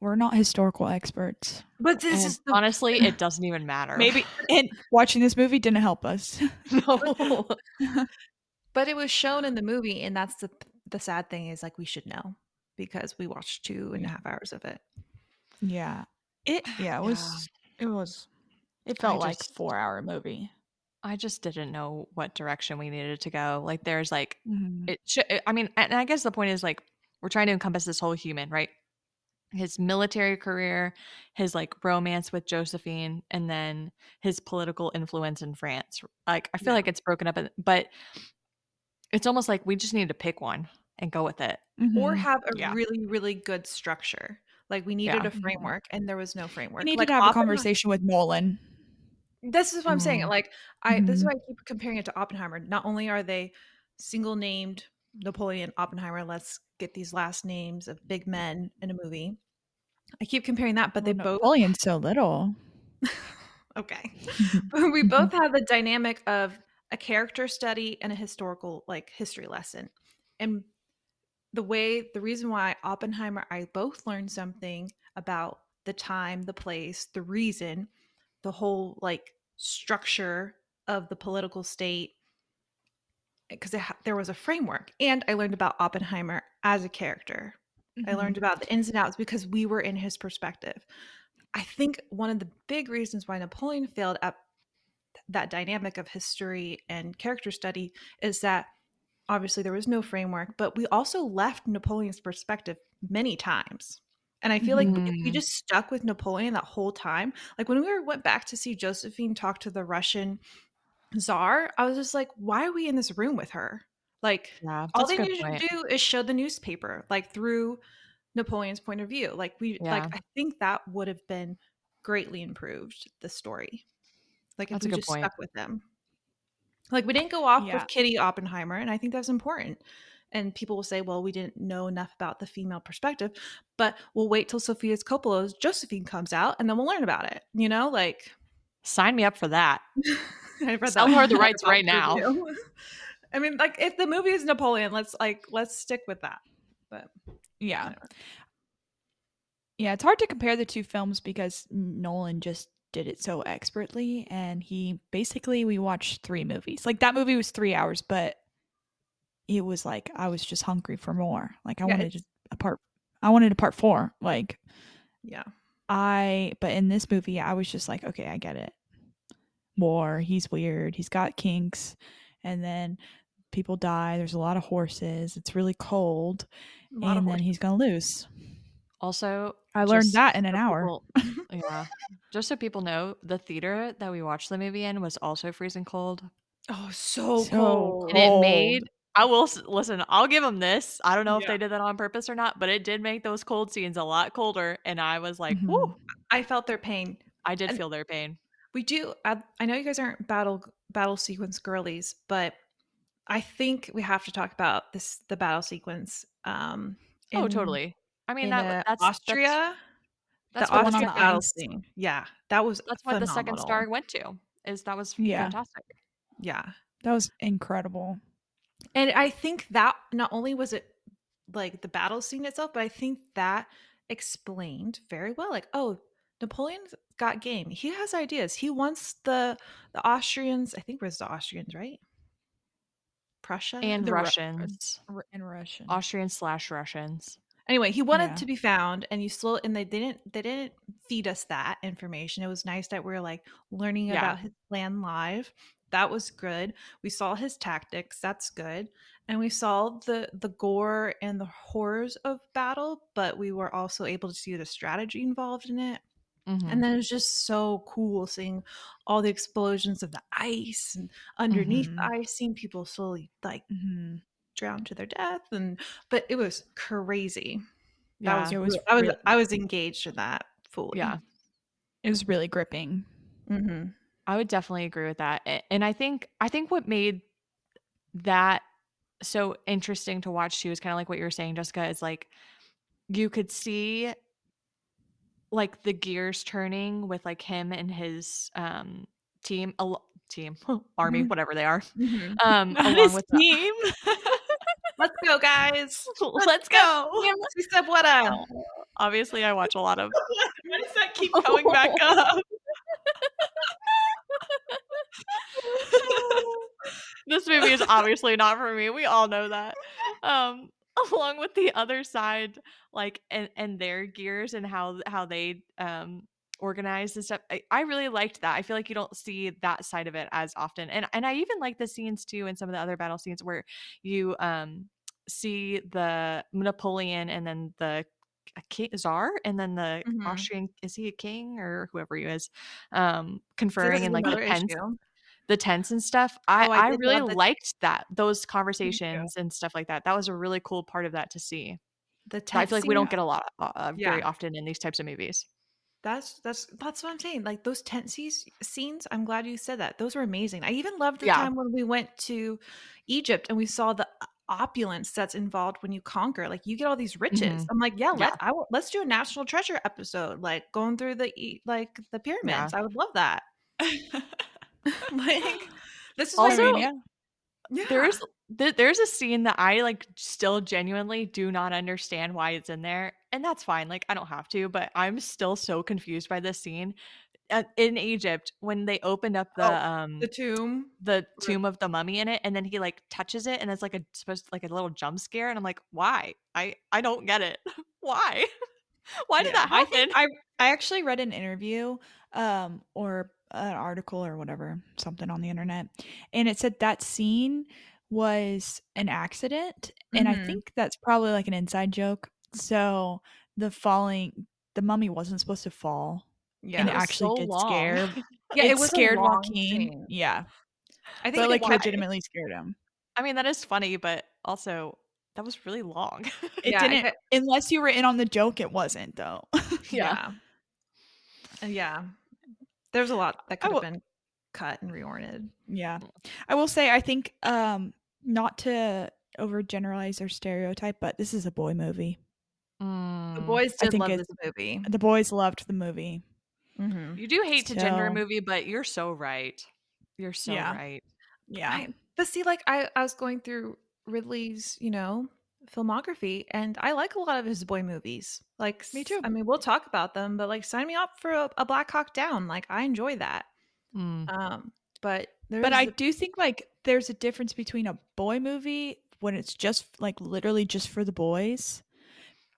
Speaker 2: We're not historical experts.
Speaker 4: But this
Speaker 3: and
Speaker 4: is the
Speaker 3: honestly it doesn't even matter.
Speaker 2: Maybe and watching this movie didn't help us.
Speaker 3: no.
Speaker 4: but it was shown in the movie and that's the the sad thing is like we should know because we watched two and a half hours of it.
Speaker 2: yeah. It yeah, it was it was it felt like
Speaker 3: just-
Speaker 2: 4 hour movie.
Speaker 3: I just didn't know what direction we needed to go. Like there's like
Speaker 2: Mhm.
Speaker 3: it should i mean and i guess the point is like we're trying to encompass this whole human right his military career his like romance with josephine and then his political influence in france like i feel
Speaker 4: Yeah.
Speaker 3: like it's broken up but it's almost like we just need to pick one and go with it
Speaker 4: Or
Speaker 2: Mhm.
Speaker 4: have a
Speaker 3: Yeah.
Speaker 4: really, really good structure. Like we needed
Speaker 3: Yeah.
Speaker 4: a framework and there was no framework.
Speaker 2: we needed
Speaker 4: like
Speaker 2: to have a conversation with Nolan.
Speaker 4: This is what I'm saying.
Speaker 3: Mhm.
Speaker 4: Like I this is
Speaker 2: Mhm.
Speaker 4: why I keep comparing it to Oppenheimer. Not only are they single named Napoleon Oppenheimer, let's get these last names of big men in a movie. I keep comparing that, but they
Speaker 2: Well,
Speaker 4: both
Speaker 2: Napoleon's so little.
Speaker 4: okay. But we both have the dynamic of a character study and a historical like history lesson. And the way the reason why Oppenheimer I both learned something about the time, the place, the reason, the whole like structure of the political state because there was a framework and I learned about Oppenheimer as a character. I
Speaker 2: Mhm.
Speaker 4: learned about the ins and outs because we were in his perspective. I think one of the big reasons why Napoleon failed at that dynamic of history and character study is that obviously there was no framework, but we also left Napoleon's perspective many times. And I feel like if we
Speaker 3: Mhm.
Speaker 4: just stuck with Napoleon that whole time, like when we were, went back to see Josephine talk to the Russian czar, I was just like, why are we in this room with her? Like,
Speaker 3: yeah
Speaker 4: all they needed
Speaker 3: point.
Speaker 4: to do is show the newspaper like through napoleon's point of view like we like i think that would have been greatly improved the story like if
Speaker 3: That's a
Speaker 4: we
Speaker 3: good
Speaker 4: just
Speaker 3: point.
Speaker 4: stuck with them like we didn't go off
Speaker 2: Yeah.
Speaker 4: with kitty oppenheimer and i think that's important and people will say well we didn't know enough about the female perspective but we'll wait till sofia's coppola's josephine comes out and then we'll learn about it you know like
Speaker 3: sign me up for that
Speaker 4: I read
Speaker 3: Sell
Speaker 4: that
Speaker 3: her the rights right now.
Speaker 4: I mean, like if the movie is Napoleon, let's like let's stick with that. But
Speaker 2: Yeah.
Speaker 4: whatever.
Speaker 2: Yeah, it's hard to compare the two films because Nolan just did it so expertly and he basically we watched three movies. Like that movie was 3 hours, but it was like I was just hungry for more. Like I
Speaker 4: Yeah,
Speaker 2: wanted a part I wanted a part 4. Like
Speaker 4: yeah,
Speaker 2: I but in this movie I was just like, okay, I get it. War, he's weird, he's got kinks and then people die, there's a lot of horses, it's really cold
Speaker 4: a lot of
Speaker 2: and then he's to lose.
Speaker 3: Also,
Speaker 2: I learned that in an hour.
Speaker 3: people- yeah. Just so people know, the theater that we watched the movie in was also freezing cold.
Speaker 4: Oh, so,
Speaker 2: So
Speaker 4: cold.
Speaker 3: And it made I will listen, I'll give them this. I don't know if they did that on purpose or not, but it did make those cold scenes a lot colder and I was like. "Whoo."
Speaker 4: I felt their pain.
Speaker 3: I did
Speaker 4: And-
Speaker 3: feel their pain.
Speaker 4: We do. I, I know you guys aren't battle battle sequence girlies, but I think we have to talk about this the battle sequence. Um,
Speaker 3: oh, totally. I mean
Speaker 4: in,
Speaker 3: that
Speaker 4: uh,
Speaker 3: that's
Speaker 4: Austria.
Speaker 3: That's, that's
Speaker 4: the
Speaker 3: what,
Speaker 2: one on
Speaker 4: Austria battle scene. Yeah, that was
Speaker 3: that's what the second star went to. Is that was
Speaker 2: Yeah.
Speaker 3: fantastic.
Speaker 4: Yeah,
Speaker 2: That was incredible.
Speaker 4: and I think that not only was it like the battle scene itself, but I think that explained very well. Like, oh, Napoleon's got game. He has ideas. He wants the the Austrians. I think it was the Austrians, right? Prussia
Speaker 3: And
Speaker 2: The Ru-
Speaker 3: Russians.
Speaker 2: In Russian.
Speaker 3: Austrian slash Russians.
Speaker 4: Anyway he wanted
Speaker 2: Yeah.
Speaker 4: to be found and you slow and they didn't they didn't feed us that information it was nice that we are like learning
Speaker 3: Yeah.
Speaker 4: about his plan live that was good we saw his tactics that's good and we saw the the gore and the horrors of battle but we were also able to see the strategy involved in it
Speaker 3: Mhm.
Speaker 4: and then it was just so cool seeing all the explosions of the ice and underneath
Speaker 2: Mhm.
Speaker 4: the ice seeing people slowly like
Speaker 2: Mhm.
Speaker 4: Drown to their death and but it was crazy that
Speaker 3: yeah.
Speaker 4: was,
Speaker 2: it was
Speaker 4: I was
Speaker 2: real-
Speaker 4: I was engaged in that fully.
Speaker 3: yeah.
Speaker 2: It was really gripping.
Speaker 4: hmm
Speaker 3: I would definitely agree with that. And I think I think what made that so interesting to watch too is kind of like what you were saying, Jessica, is like you could see like the gears turning with like him and his um team al- team army,
Speaker 4: Mhm.
Speaker 3: whatever they are.
Speaker 4: Mm-hmm.
Speaker 3: Um
Speaker 2: Not
Speaker 3: along with
Speaker 2: team.
Speaker 4: Let's go, guys.
Speaker 3: Let's go.
Speaker 4: Said what a.
Speaker 3: Obviously I watch a lot of
Speaker 2: Why does that keep coming back up?
Speaker 3: this movie is obviously not for me. We all know that. Um, along with the other side, like and and their gears and how how they um organized and stuff. I, I really liked that. I feel like you don't see that side of it as often. And and I even like the scenes too in some of the other battle scenes where you um see the Napoleon and then the a king, czar and then the
Speaker 4: Mhm.
Speaker 3: Austrian is he a king or whoever he is um conferring in like the tents
Speaker 4: issue.
Speaker 3: the tents and stuff. I,
Speaker 4: Oh, I
Speaker 3: I, really
Speaker 4: the
Speaker 3: liked that those conversations and stuff like that. That was a really cool part of that to see.
Speaker 4: The
Speaker 3: I feel like we don't get a lot uh, uh, very often in these types of movies.
Speaker 4: That's that's that's what I'm saying. Like those tent scenes, scenes. I'm glad you said that. Those were amazing. I even loved the
Speaker 3: Yeah.
Speaker 4: time when we went to Egypt and we saw the opulence that's involved when you conquer. Like you get all these riches.
Speaker 3: Mhm.
Speaker 4: I'm like, yeah,
Speaker 3: Yeah.
Speaker 4: let I will, let's do a national treasure episode, like going through the like the pyramids. I would love that. like this is
Speaker 3: Also,
Speaker 2: yeah.
Speaker 4: yeah.
Speaker 3: There's th- there's a scene that I like still genuinely do not understand why it's in there, and that's fine. Like I don't have to, but I'm still so confused by this scene uh, in Egypt when they opened up the
Speaker 4: Oh,
Speaker 3: um
Speaker 4: the tomb.
Speaker 3: the tomb of the mummy in it and then he like touches it and it's like a supposed like a little jump scare and i'm like why i i don't get it why why did
Speaker 4: Yeah,
Speaker 3: that
Speaker 2: I
Speaker 3: happen
Speaker 2: think I I actually read an interview um or an article or whatever, something on the internet, and it said that scene was an accident, and I
Speaker 4: Mhm.
Speaker 2: think that's probably like an inside joke. So the falling, the mummy wasn't supposed to fall,
Speaker 4: Yeah,
Speaker 2: and
Speaker 3: it
Speaker 2: it actually
Speaker 3: so
Speaker 2: did
Speaker 3: long.
Speaker 2: scare.
Speaker 4: yeah,
Speaker 2: it,
Speaker 4: it was
Speaker 2: scared Joaquin. Yeah,
Speaker 4: I think
Speaker 2: but like
Speaker 4: why-
Speaker 2: legitimately scared him.
Speaker 3: i mean that is funny but also that was really long
Speaker 2: It
Speaker 4: Yeah,
Speaker 2: didn't,
Speaker 4: get-
Speaker 2: unless you were in on the joke. It wasn't though.
Speaker 4: Yeah. Uh, Yeah. There's a lot that could have been cut and reoriented.
Speaker 2: Yeah. I will say I think um not to overgeneralize or stereotype, but this is a boy movie.
Speaker 4: The
Speaker 3: Mm.
Speaker 4: boys
Speaker 2: I
Speaker 4: did
Speaker 2: think
Speaker 4: love
Speaker 2: it's-
Speaker 4: this movie.
Speaker 2: The boys loved the movie.
Speaker 4: Mm-hmm.
Speaker 3: you do hate to gender a movie but you're so right you're so
Speaker 2: Yeah.
Speaker 3: right
Speaker 2: Yeah.
Speaker 4: I, but see, like I, I was going through Ridley's, you know, filmography, and I like a lot of his boy movies. Like,
Speaker 2: Me too.
Speaker 4: I mean, we'll talk about them, but like, sign me up for a, a Black Hawk Down. Like, I enjoy that.
Speaker 3: Mm.
Speaker 4: Um, but there
Speaker 2: but
Speaker 4: is
Speaker 2: I do think like there's a difference between a boy movie when it's just like literally just for the boys.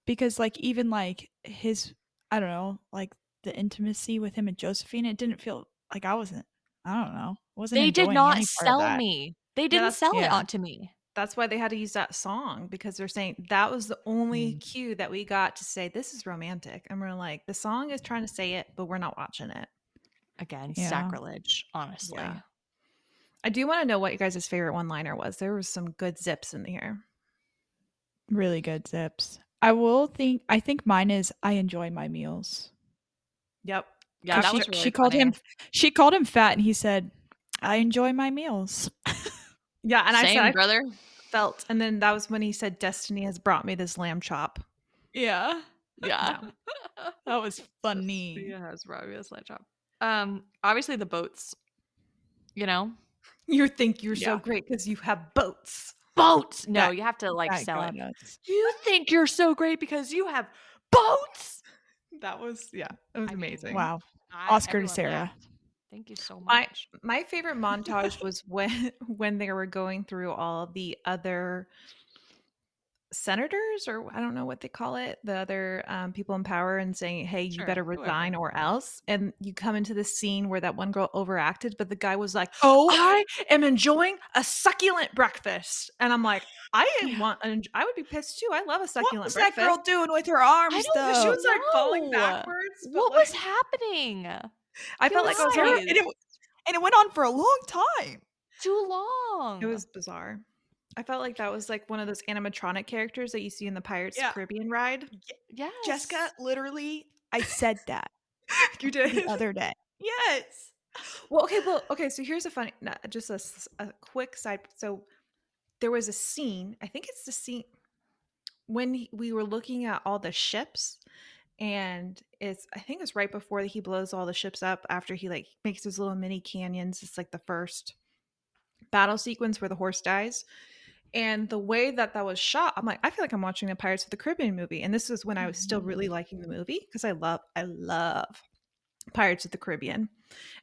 Speaker 2: Because like even like his I don't know, like the intimacy with him and Josephine, it didn't feel like I wasn't I don't know. Wasn't
Speaker 3: they did not
Speaker 2: any part of
Speaker 3: sell me they didn't
Speaker 4: that's-
Speaker 3: sell it
Speaker 2: yeah.
Speaker 3: onto me
Speaker 4: that's why they had to use that song because they're saying that was the only
Speaker 3: Mm.
Speaker 4: cue that we got to say this is romantic. And we're like, the song is trying to say it, but we're not watching it.
Speaker 3: Again,
Speaker 2: Yeah.
Speaker 3: sacrilege, honestly.
Speaker 4: Yeah. I do want to know what your guys' favorite one liner was. There was some good zips in here.
Speaker 2: Really good zips. I will think. I think mine is. I enjoy my meals.
Speaker 4: Yep.
Speaker 3: Yeah,
Speaker 2: 'Cause
Speaker 3: that
Speaker 2: she,
Speaker 3: was really
Speaker 2: she called
Speaker 3: funny.
Speaker 2: him. She called him fat, and he said, "I enjoy my meals."
Speaker 4: Yeah. And I
Speaker 3: Same,
Speaker 4: said I
Speaker 3: brother.
Speaker 4: felt, and then that was when he said, Destiny has brought me this lamb chop.
Speaker 2: yeah,
Speaker 3: Yeah.
Speaker 2: that was funny.
Speaker 3: Yeah, it's Robbie a slight chop. Um, obviously the boats. You know,
Speaker 4: You think you're so great because you have boats.
Speaker 3: Boats. No,
Speaker 2: That-
Speaker 3: you have to like sell it. You think you're so great because you have boats.
Speaker 4: That was, yeah, it was
Speaker 3: I mean,
Speaker 4: amazing.
Speaker 2: Wow.
Speaker 3: I-
Speaker 2: Oscar to Sara.
Speaker 3: laughed. Thank you so much.
Speaker 4: My my favorite montage was when when they were going through all the other senators or I don't know what they call it, the other um, people in power and saying, "Hey, you
Speaker 3: Sure,
Speaker 4: better
Speaker 3: whoever.
Speaker 4: resign or else." And you come into the scene where that one girl overacted, but the guy was like,
Speaker 2: Oh,
Speaker 4: "I am enjoying a succulent breakfast," and I'm like, "I
Speaker 2: Yeah.
Speaker 4: want, an, I would be pissed too. I love a succulent what
Speaker 2: was that girl doing with her arms?
Speaker 3: I know,
Speaker 2: though?
Speaker 4: she was like falling
Speaker 3: No.
Speaker 4: backwards. but,
Speaker 3: What was happening?
Speaker 4: I felt like I was
Speaker 2: and it, and it went on for a long time.
Speaker 3: Too long.
Speaker 4: It was bizarre. I felt like that was like one of those animatronic characters that you see in the Pirates of
Speaker 2: Yeah.
Speaker 4: Caribbean ride.
Speaker 3: yes.
Speaker 2: Jessica, literally, I said that
Speaker 4: You did.
Speaker 2: the other day. Yes.
Speaker 4: Well, okay, well, okay. So here's a funny, no, just a quick side. So there was a scene. I think it's the scene when he- we were looking at all the ships, and it's. I think it's right before he blows all the ships up after he like makes those little mini canyons. It's like the first battle sequence where the horse dies. And the way that that was shot, I'm like, I feel like I'm watching a Pirates of the Caribbean movie. And this is when I was still really liking the movie because I love, I love Pirates of the Caribbean.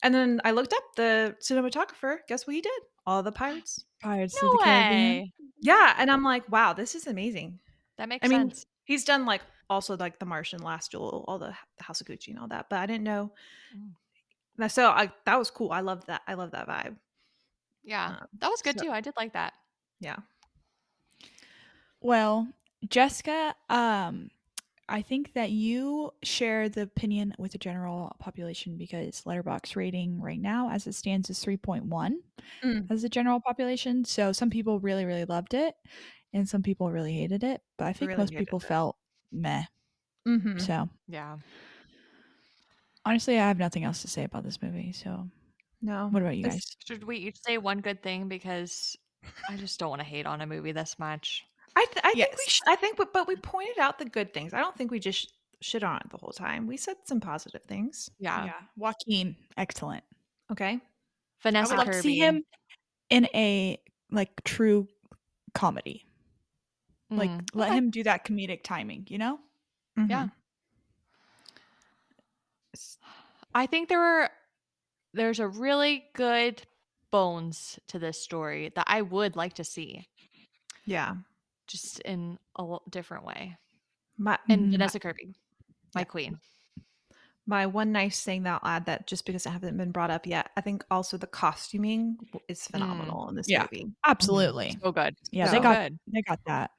Speaker 4: And then I looked up the cinematographer. Guess what he did? All the pirates.
Speaker 2: Pirates
Speaker 3: No
Speaker 2: of the Caribbean.
Speaker 3: way.
Speaker 4: Yeah, and I'm like, wow, this is amazing.
Speaker 3: That makes
Speaker 4: I mean,
Speaker 3: sense.
Speaker 4: he's done like also like The Martian, Last Duel, all the, the House of Gucci and all that, but I didn't know.
Speaker 3: Mm.
Speaker 4: So I that was cool. I love that. I love that vibe.
Speaker 3: Yeah,
Speaker 4: um,
Speaker 3: that was good
Speaker 4: so-
Speaker 3: too. I did like that.
Speaker 4: Yeah.
Speaker 2: Well, Jessica, um, I think that you share the opinion with the general population because Letterboxd rating right now, as it stands, is three point one
Speaker 4: Mm.
Speaker 2: as the general population. So some people really, really loved it, and some people really hated it. But I think
Speaker 4: Really
Speaker 2: most people
Speaker 4: it.
Speaker 2: felt meh.
Speaker 4: Mm-hmm.
Speaker 2: So
Speaker 3: Yeah.
Speaker 2: honestly, I have nothing else to say about this movie. So
Speaker 4: No.
Speaker 2: what about you guys?
Speaker 3: Should we each say one good thing because I just don't want to hate on a movie this much.
Speaker 4: I th- I think we sh- I think but, but we pointed out the good things. I don't think we just sh- shit on it the whole time. We said some positive things.
Speaker 3: Yeah.
Speaker 2: Joaquin, excellent.
Speaker 4: Okay.
Speaker 2: Vanessa I
Speaker 3: Vanessa
Speaker 2: would love
Speaker 3: Kirby.
Speaker 2: to see him in a like true comedy. Like
Speaker 3: Mm,
Speaker 2: let
Speaker 3: okay.
Speaker 2: him do that comedic timing, you know?
Speaker 3: Yeah.
Speaker 4: Mhm.
Speaker 3: I think there were there's a really good bones to this story that I would like to see
Speaker 4: Yeah.
Speaker 3: Just in a different way.
Speaker 4: My
Speaker 3: And. Vanessa Kirby, my
Speaker 4: Yeah.
Speaker 3: queen.
Speaker 4: my one nice thing that I'll add that just because it hasn't been brought up yet, I think also the costuming is mm. phenomenal in this
Speaker 2: Yeah.
Speaker 4: movie. Mm-hmm. Mm-hmm.
Speaker 2: Absolutely.
Speaker 3: So good.
Speaker 2: Yeah,
Speaker 4: So
Speaker 2: they got
Speaker 3: good.
Speaker 2: they got that.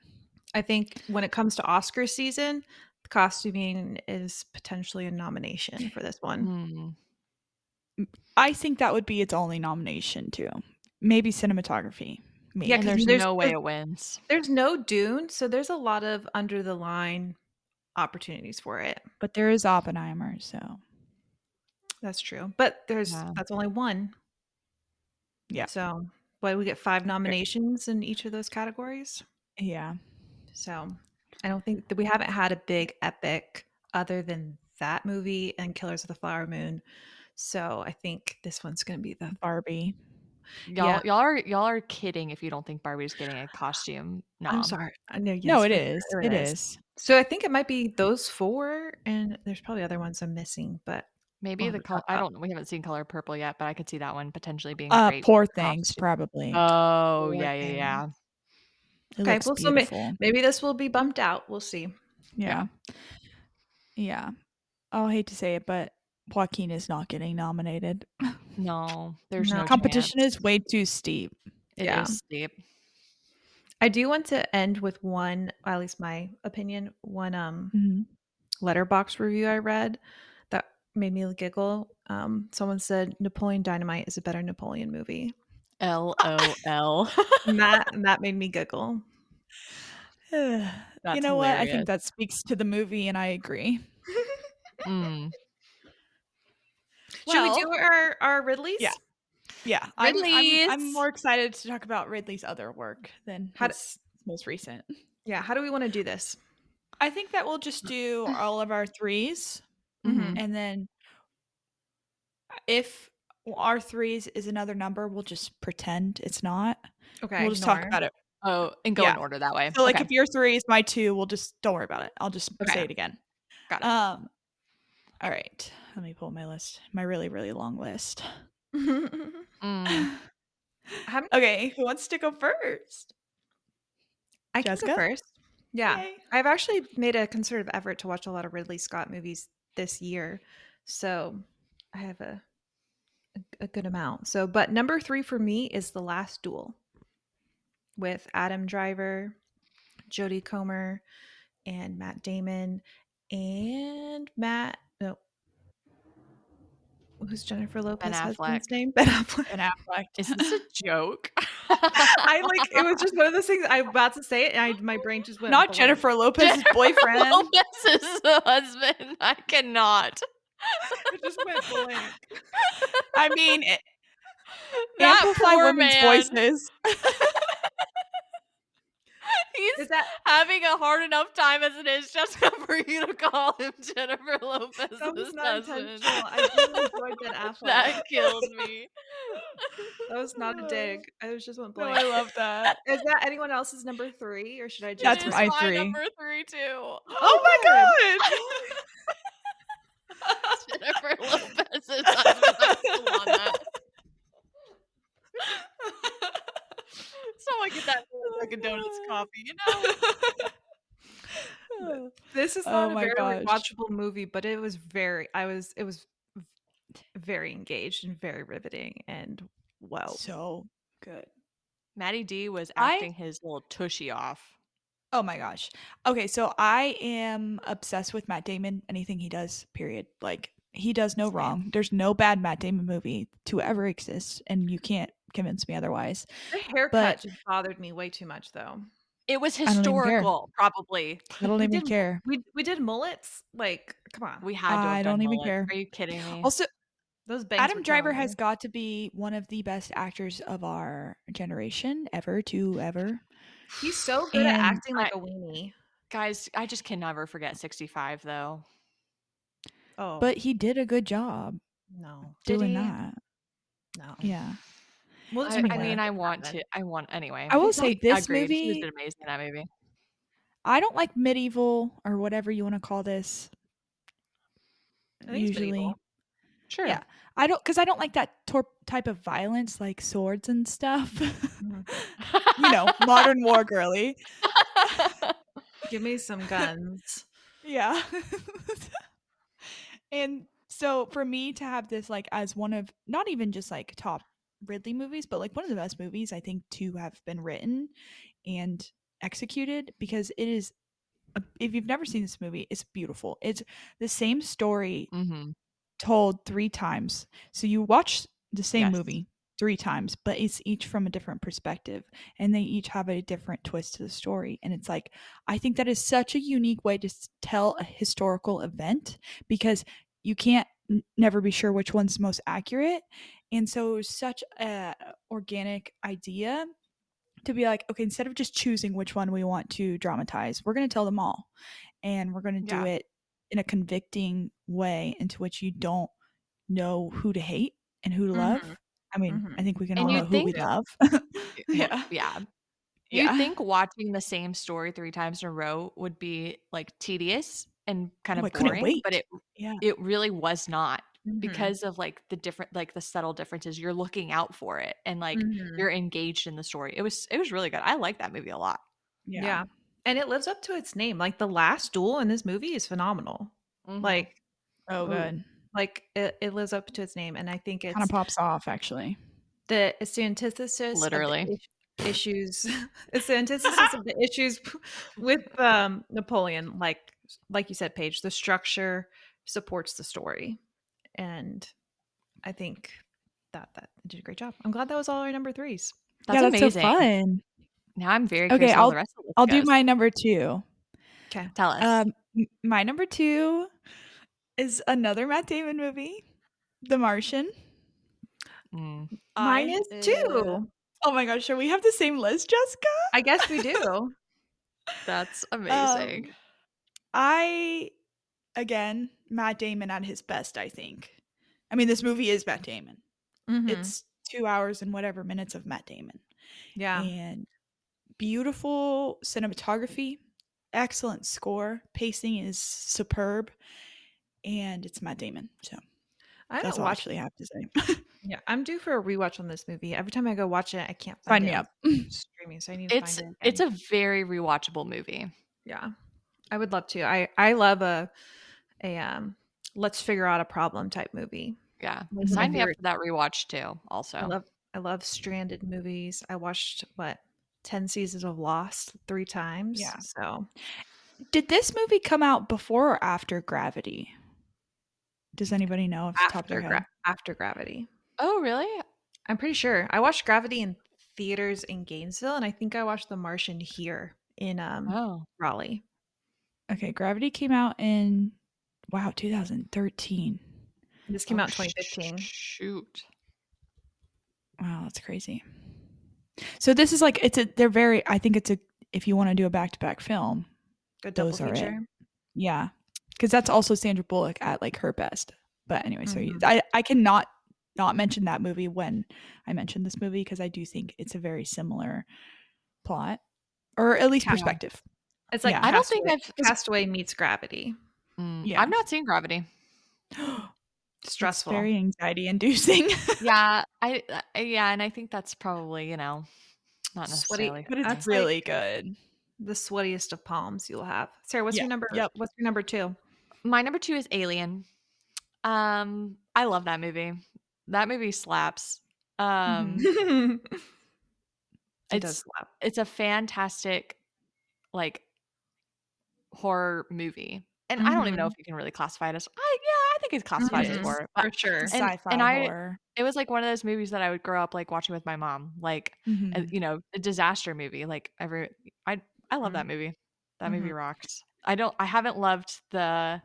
Speaker 4: I think when it comes to Oscar season, the costuming is potentially a nomination for this one.
Speaker 3: Mm.
Speaker 2: I think that would be its only nomination too. Maybe cinematography. Maybe.
Speaker 4: Yeah,
Speaker 3: And there's,
Speaker 4: there's-
Speaker 3: no way it wins.
Speaker 4: There's no Dune, so there's a lot of under the line opportunities for it.
Speaker 2: but there is Oppenheimer, so
Speaker 4: That's true. But there's
Speaker 3: Yeah.
Speaker 4: that's only one.
Speaker 2: Yeah.
Speaker 4: So what do we get five nominations in each of those categories?
Speaker 2: yeah.
Speaker 4: So I don't think that we haven't had a big epic other than that movie and Killers of the Flower Moon. So I think this one's going to be the
Speaker 2: Barbie.
Speaker 3: Y'all,
Speaker 4: Yeah.
Speaker 3: y'all are y'all are kidding if you don't think Barbie's getting a costume. No,
Speaker 4: I'm sorry. I know.
Speaker 2: no,
Speaker 4: yes,
Speaker 2: it
Speaker 4: for
Speaker 2: is.
Speaker 4: sure
Speaker 2: It is.
Speaker 4: So I think it might be those four, and there's probably other ones I'm missing, but
Speaker 3: Maybe
Speaker 4: We'll
Speaker 3: the color. I don't. We haven't seen Color Purple yet, but I could see that one potentially being
Speaker 2: Uh
Speaker 3: great.
Speaker 2: poor things,
Speaker 3: costume.
Speaker 2: probably.
Speaker 3: Oh
Speaker 4: Poor
Speaker 3: yeah, yeah, yeah.
Speaker 4: okay, well, so ma-
Speaker 2: beautiful.
Speaker 4: maybe this will be bumped out. We'll see.
Speaker 2: yeah. Yeah. I'll hate to say it, but Joaquin is not getting nominated.
Speaker 3: No, there's
Speaker 4: No.
Speaker 3: no,
Speaker 2: Competition
Speaker 3: chance.
Speaker 2: is way too steep.
Speaker 3: It is
Speaker 4: Yeah.
Speaker 3: steep.
Speaker 4: I do want to end with one, at least my opinion, one um
Speaker 2: Mhm.
Speaker 4: Letterboxd review I read that made me giggle. Um, someone said Napoleon Dynamite is a better Napoleon movie.
Speaker 3: L O L.
Speaker 4: That that made me giggle.
Speaker 2: you
Speaker 3: That's
Speaker 2: know what? I think that speaks to the movie, and I agree.
Speaker 3: Mm.
Speaker 4: Should we do our our Ridleys?
Speaker 2: Yeah. Yeah, I'm, I'm, I'm more excited to talk about Ridley's other work than
Speaker 4: How d-
Speaker 2: his most recent.
Speaker 4: Yeah. How do we want to do this?
Speaker 2: I think that we'll just do all of our threes,
Speaker 3: Mhm.
Speaker 2: and then if our threes is another number, we'll just pretend it's not.
Speaker 4: Okay.
Speaker 2: we'll just talk about it.
Speaker 3: Oh, and go
Speaker 2: Yeah.
Speaker 3: in order that way.
Speaker 2: So, like,
Speaker 3: Okay.
Speaker 2: if your three is my two, we'll just don't worry about it. I'll just
Speaker 3: Okay.
Speaker 2: say it again.
Speaker 3: Got it.
Speaker 2: Um. All right. Let me pull my list. My really, really long list.
Speaker 3: Mm.
Speaker 2: Okay, who wants to go first?
Speaker 4: I can go first. Yeah.
Speaker 2: Yay.
Speaker 4: I've actually made a concerted effort to watch a lot of Ridley Scott movies this year. So I have a a, a good amount. So but number 3 for me is The Last Duel with Adam Driver, Jodie Comer, and Matt Damon and Matt no Who's Jennifer Lopez husband's
Speaker 3: Affleck.
Speaker 4: name? Ben Affleck.
Speaker 2: And Affleck.
Speaker 3: Is this a joke?
Speaker 4: I like it was just one of those things I was about to say it and I, my brain just went
Speaker 2: Not. Jennifer Lopez's boyfriend.
Speaker 3: Jennifer
Speaker 2: boyfriend.
Speaker 3: Lopez's husband. I cannot.
Speaker 4: It just went blank.
Speaker 2: I mean, it, amplify women's
Speaker 3: man.
Speaker 2: voices.
Speaker 3: He's
Speaker 4: Is that
Speaker 3: having a hard enough time as it is just for you to call him Jennifer Lopez.
Speaker 4: that was not
Speaker 3: husband.
Speaker 4: intentional? I really enjoyed Ben Affleck.
Speaker 3: that killed me.
Speaker 4: That was not a dig. I was just went
Speaker 2: No,
Speaker 4: blank.
Speaker 2: I love that.
Speaker 4: Is that anyone else's number three, or should I just?
Speaker 2: That's
Speaker 3: It is
Speaker 2: my
Speaker 3: my
Speaker 2: three.
Speaker 3: number three too.
Speaker 2: Oh my oh, god!
Speaker 3: Jennifer Lopez's husband. I'm still on that. Someone get that Dunkin' oh Donuts coffee, you know?
Speaker 4: This is
Speaker 2: Oh
Speaker 4: not a very
Speaker 2: gosh.
Speaker 4: watchable movie, but it was very. I was. It was very engaged and very riveting and well.
Speaker 2: so good.
Speaker 3: Maddie D was
Speaker 2: I-
Speaker 3: acting his little tushy off.
Speaker 2: Oh my gosh. Okay, so I am obsessed with Matt Damon. Anything he does, period. Like he does no wrong. There's no bad Matt Damon movie to ever exist, and you can't convince me otherwise.
Speaker 4: The haircut
Speaker 2: but-
Speaker 4: just bothered me way too much, though.
Speaker 3: It was
Speaker 2: don't even care.
Speaker 3: historical, probably.
Speaker 2: I don't
Speaker 4: We
Speaker 2: even
Speaker 4: did-
Speaker 2: care.
Speaker 4: We we did mullets. Like, come on.
Speaker 3: We had to.
Speaker 2: I don't even
Speaker 3: mullets.
Speaker 2: care.
Speaker 3: Are you kidding me?
Speaker 2: Also,
Speaker 4: Those bangs
Speaker 2: Adam Driver has got to be one of the best actors of our generation ever to ever.
Speaker 4: He's so good at acting like
Speaker 3: I-
Speaker 4: a weenie.
Speaker 3: Guys, I just can never forget 65 though.
Speaker 4: Oh,
Speaker 2: But he did a good job
Speaker 4: no,
Speaker 3: Did
Speaker 2: doing
Speaker 3: he?
Speaker 2: that.
Speaker 4: no.
Speaker 2: Yeah.
Speaker 4: Well,
Speaker 3: I, I mean, I want to. I want anyway.
Speaker 2: I will say
Speaker 3: Like,
Speaker 2: this
Speaker 3: agreed. He
Speaker 2: movie-
Speaker 3: was amazing in that movie.
Speaker 2: I don't like medieval or whatever you want to call this.
Speaker 4: I think it's
Speaker 2: Usually.
Speaker 3: Sure.
Speaker 2: Yeah. I don't because I don't like that tor- type of violence, like swords and stuff. Mm-hmm. you know, modern war girly.
Speaker 4: Give me some guns.
Speaker 2: Yeah. and so for me to have this like as one of not even just like top Ridley movies, but like one of the best movies I think to have been written and executed because it is a- if you've never seen this movie, it's beautiful. It's the same story
Speaker 3: hmm
Speaker 2: told three times. So you watch the same
Speaker 3: Yes.
Speaker 2: movie three times, but it's each from a different perspective and they each have a different twist to the story. And it's like, I think that is such a unique way to tell a historical event because you can't n- never be sure which one's most accurate. And so it was such a organic idea to be like, okay, instead of just choosing which one we want to dramatize, we're going to tell them all. And we're going to do it in a convicting way into which you don't know who to hate and who to love.
Speaker 4: Mhm.
Speaker 2: I mean,
Speaker 4: Mhm.
Speaker 2: I think we can
Speaker 3: And
Speaker 2: all
Speaker 3: you
Speaker 2: know who we love.
Speaker 3: Yeah.
Speaker 2: yeah.
Speaker 3: Yeah.
Speaker 2: Yeah.
Speaker 3: You think watching the same story three times in a row would be like tedious and kind
Speaker 2: Oh,
Speaker 3: of
Speaker 2: I couldn't
Speaker 3: boring, but it
Speaker 2: Yeah.
Speaker 3: it really was not
Speaker 4: Mhm.
Speaker 3: because of like the different like the subtle differences. You're looking out for it and like
Speaker 4: Mhm.
Speaker 3: you're engaged in the story. It was it was really good. I like that movie a lot.
Speaker 4: yeah. and it lives up to its name. Like the last duel in this movie is phenomenal.
Speaker 3: Mhm.
Speaker 4: Like,
Speaker 2: Oh,
Speaker 4: Ooh.
Speaker 2: good.
Speaker 4: like it, it lives up to its name, and I think it's
Speaker 2: Kind of pops off, actually.
Speaker 4: the it's the antithesis.
Speaker 3: Literally.
Speaker 4: issues. it's the antithesis of the issues with um, Napoleon. Like like you said, Paige, the structure supports the story, and I think that that did a great job. I'm glad that was all our number threes.
Speaker 3: That's
Speaker 2: yeah, that's
Speaker 3: amazing.
Speaker 2: so fun.
Speaker 3: Now I'm very
Speaker 2: Okay,
Speaker 3: curious how
Speaker 2: I'll-
Speaker 3: the rest of the
Speaker 2: I'll do my number two.
Speaker 4: Okay.
Speaker 3: Tell us.
Speaker 2: Um, my number two is another Matt Damon movie, The Martian.
Speaker 3: Mm.
Speaker 4: Mine
Speaker 2: I-
Speaker 4: is too.
Speaker 2: Oh my gosh, sure we have the same list, Jessica?
Speaker 4: I guess we do.
Speaker 3: That's amazing.
Speaker 2: Um, I again, Matt Damon at his best, I think. I mean, this movie is Matt Damon.
Speaker 4: Mhm.
Speaker 2: It's two hours and whatever minutes of Matt Damon.
Speaker 4: yeah.
Speaker 2: And beautiful cinematography, excellent score, pacing is superb, and it's Matt Damon. So
Speaker 4: I
Speaker 2: that's
Speaker 4: haven't
Speaker 2: all I
Speaker 4: watched.
Speaker 2: actually have to say.
Speaker 4: Yeah, I'm due for a rewatch on this movie. Every time I go watch it, I can't
Speaker 2: Sign
Speaker 4: find
Speaker 2: me
Speaker 4: it
Speaker 2: up.
Speaker 4: streaming, so I need to
Speaker 3: it's
Speaker 4: find it.
Speaker 3: it's a very rewatchable movie.
Speaker 4: yeah. I would love to. I I love a a um let's figure out a problem type movie.
Speaker 3: Yeah.
Speaker 4: Are
Speaker 3: Sign me up for that rewatch too, also.
Speaker 4: I love I love stranded movies. I watched what ten seasons of Lost three times.
Speaker 2: Yeah.
Speaker 4: So
Speaker 2: Did this movie come out before or after Gravity? Does anybody know off the
Speaker 4: after gra- after Gravity,
Speaker 3: oh, really?
Speaker 4: I'm pretty sure I watched Gravity in theaters in Gainesville, and I think I watched The Martian here in um
Speaker 3: Oh.
Speaker 4: Raleigh.
Speaker 2: Okay, Gravity came out in wow, 2013.
Speaker 4: This came
Speaker 3: Oh,
Speaker 4: out in 2015.
Speaker 3: Shoot.
Speaker 2: Wow, that's crazy. So this is like it's a they're very I think it's a if you want to do a back-to-back film,
Speaker 4: Good
Speaker 2: Those are it. yeah. Cuz that's also Sandra Bullock at like her best. But anyway, so
Speaker 4: Mhm.
Speaker 2: I I cannot not mention that movie when I mention this movie because I do think it's a very similar plot or at least
Speaker 4: Yeah.
Speaker 2: perspective.
Speaker 4: It's like
Speaker 2: Yeah.
Speaker 3: I don't think
Speaker 4: Castaway-
Speaker 3: I've-
Speaker 4: Castaway meets Gravity.
Speaker 3: Mm,
Speaker 2: Yeah.
Speaker 3: I've not seen Gravity.
Speaker 4: Stressful.
Speaker 2: It's very anxiety inducing.
Speaker 3: yeah, I, I yeah, and I think that's probably you know not
Speaker 4: Sweaty-
Speaker 3: necessarily.
Speaker 2: but it's
Speaker 4: That's
Speaker 2: really
Speaker 4: like-
Speaker 2: good.
Speaker 4: the sweatiest of palms you'll have. Sara, what's
Speaker 2: Yeah,
Speaker 4: your number?
Speaker 2: yep.
Speaker 4: What's your number two?
Speaker 3: My number two is Alien. Um, I love that movie. That movie slaps. Um,
Speaker 4: it
Speaker 3: it's
Speaker 4: does slap.
Speaker 3: it's a fantastic like horror movie. And I don't even know
Speaker 4: Mhm.
Speaker 3: if you can really classify it as I yeah, I think it's classified as
Speaker 4: Mhm.
Speaker 3: horror.
Speaker 4: For sure.
Speaker 3: and-
Speaker 2: Sci-fi
Speaker 3: and I-
Speaker 2: horror.
Speaker 3: it was like one of those movies that I would grow up like watching with my mom. Like uh,
Speaker 2: Mhm.
Speaker 3: you know, a disaster movie. Like every I I love that movie. That movie rocks. I don't I haven't loved the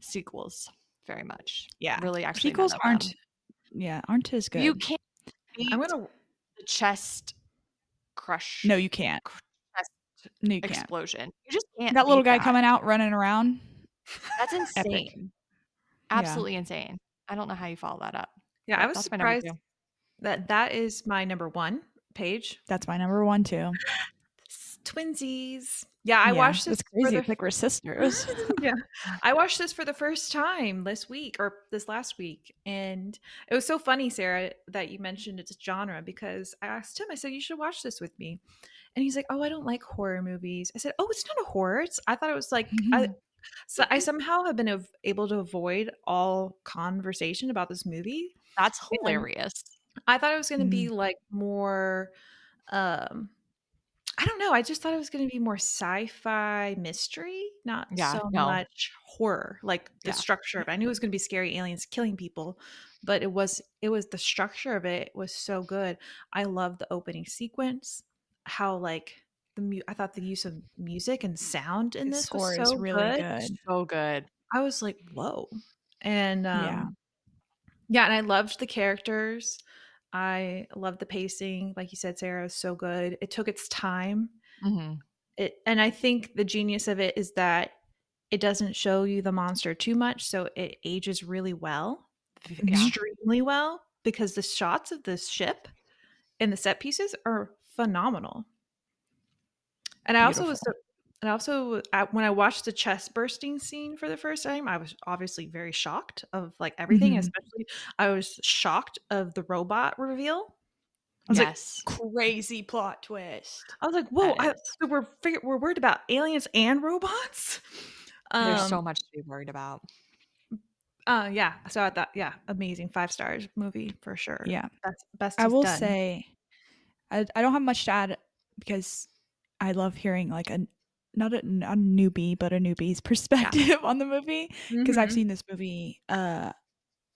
Speaker 3: sequels very much.
Speaker 2: Yeah.
Speaker 3: Really actually
Speaker 2: Sequels aren't
Speaker 3: them.
Speaker 2: yeah, aren't as good.
Speaker 3: You can't
Speaker 4: I'm gonna.
Speaker 3: the chest crush
Speaker 2: No, you can't.
Speaker 3: Chest
Speaker 2: No, you
Speaker 3: explosion. You just can't
Speaker 2: That little guy
Speaker 3: that.
Speaker 2: coming out running around.
Speaker 3: That's insane. Absolutely insane. I don't know how you follow that up.
Speaker 4: Yeah, I was
Speaker 3: that's my number
Speaker 4: surprised that that is my number one page.
Speaker 2: That's my number one too.
Speaker 4: S- Twinsies. Yeah, I
Speaker 2: Yeah,
Speaker 4: watched this.
Speaker 2: It's
Speaker 4: for
Speaker 2: crazy.
Speaker 4: the-
Speaker 2: It's like we're sisters.
Speaker 4: yeah, I watched this for the first time this week or this last week, and it was so funny, Sara, that you mentioned its genre because I asked him. I said you should watch this with me, and he's like, "Oh, I don't like horror movies." I said, "Oh, it's not a horror. It's." I thought it was like. I, so I somehow have been av- able to avoid all conversation about this movie.
Speaker 3: That's hilarious.
Speaker 4: I thought it was going to
Speaker 2: Mm.
Speaker 4: be like more um I don't know. I just thought it was going to be more sci-fi mystery, not
Speaker 3: Yeah,
Speaker 4: so
Speaker 3: no.
Speaker 4: much horror. Like the
Speaker 3: Yeah.
Speaker 4: structure of it. I knew it was going to be scary aliens killing people, but it was it was the structure of it was so good. I love the opening sequence, how like the mu- I thought the use of music and sound in this
Speaker 2: score
Speaker 4: was
Speaker 2: is really
Speaker 4: good.
Speaker 2: good.
Speaker 3: So good.
Speaker 4: I was like, whoa. And um,
Speaker 2: Yeah.
Speaker 4: yeah. and I loved the characters. I loved the pacing. Like you said, Sara, was so good. It took its time.
Speaker 3: hmm
Speaker 4: It and I think the genius of it is that it doesn't show you the monster too much, so it ages really well,
Speaker 2: Yeah.
Speaker 4: extremely well, because the shots of this ship and the set pieces are phenomenal. And I also was, and I also when I watched the chest bursting scene for the first time, I was obviously very shocked of like everything.
Speaker 2: Mhm.
Speaker 4: Especially, I was shocked of the robot reveal. I was like,
Speaker 3: Yes.
Speaker 2: Crazy plot twist.
Speaker 4: I was like, whoa! I, so we're we're worried about aliens and robots.
Speaker 3: There's
Speaker 4: Um,
Speaker 3: so much to be worried about.
Speaker 4: Uh, yeah. So I thought, yeah, amazing five stars movie for sure.
Speaker 2: Yeah.
Speaker 4: best best.
Speaker 2: I will
Speaker 4: done.
Speaker 2: say I, I don't have much to add because I love hearing like a not a, not a newbie but a newbie's perspective on the movie because I've
Speaker 4: Mhm.
Speaker 2: seen this movie uh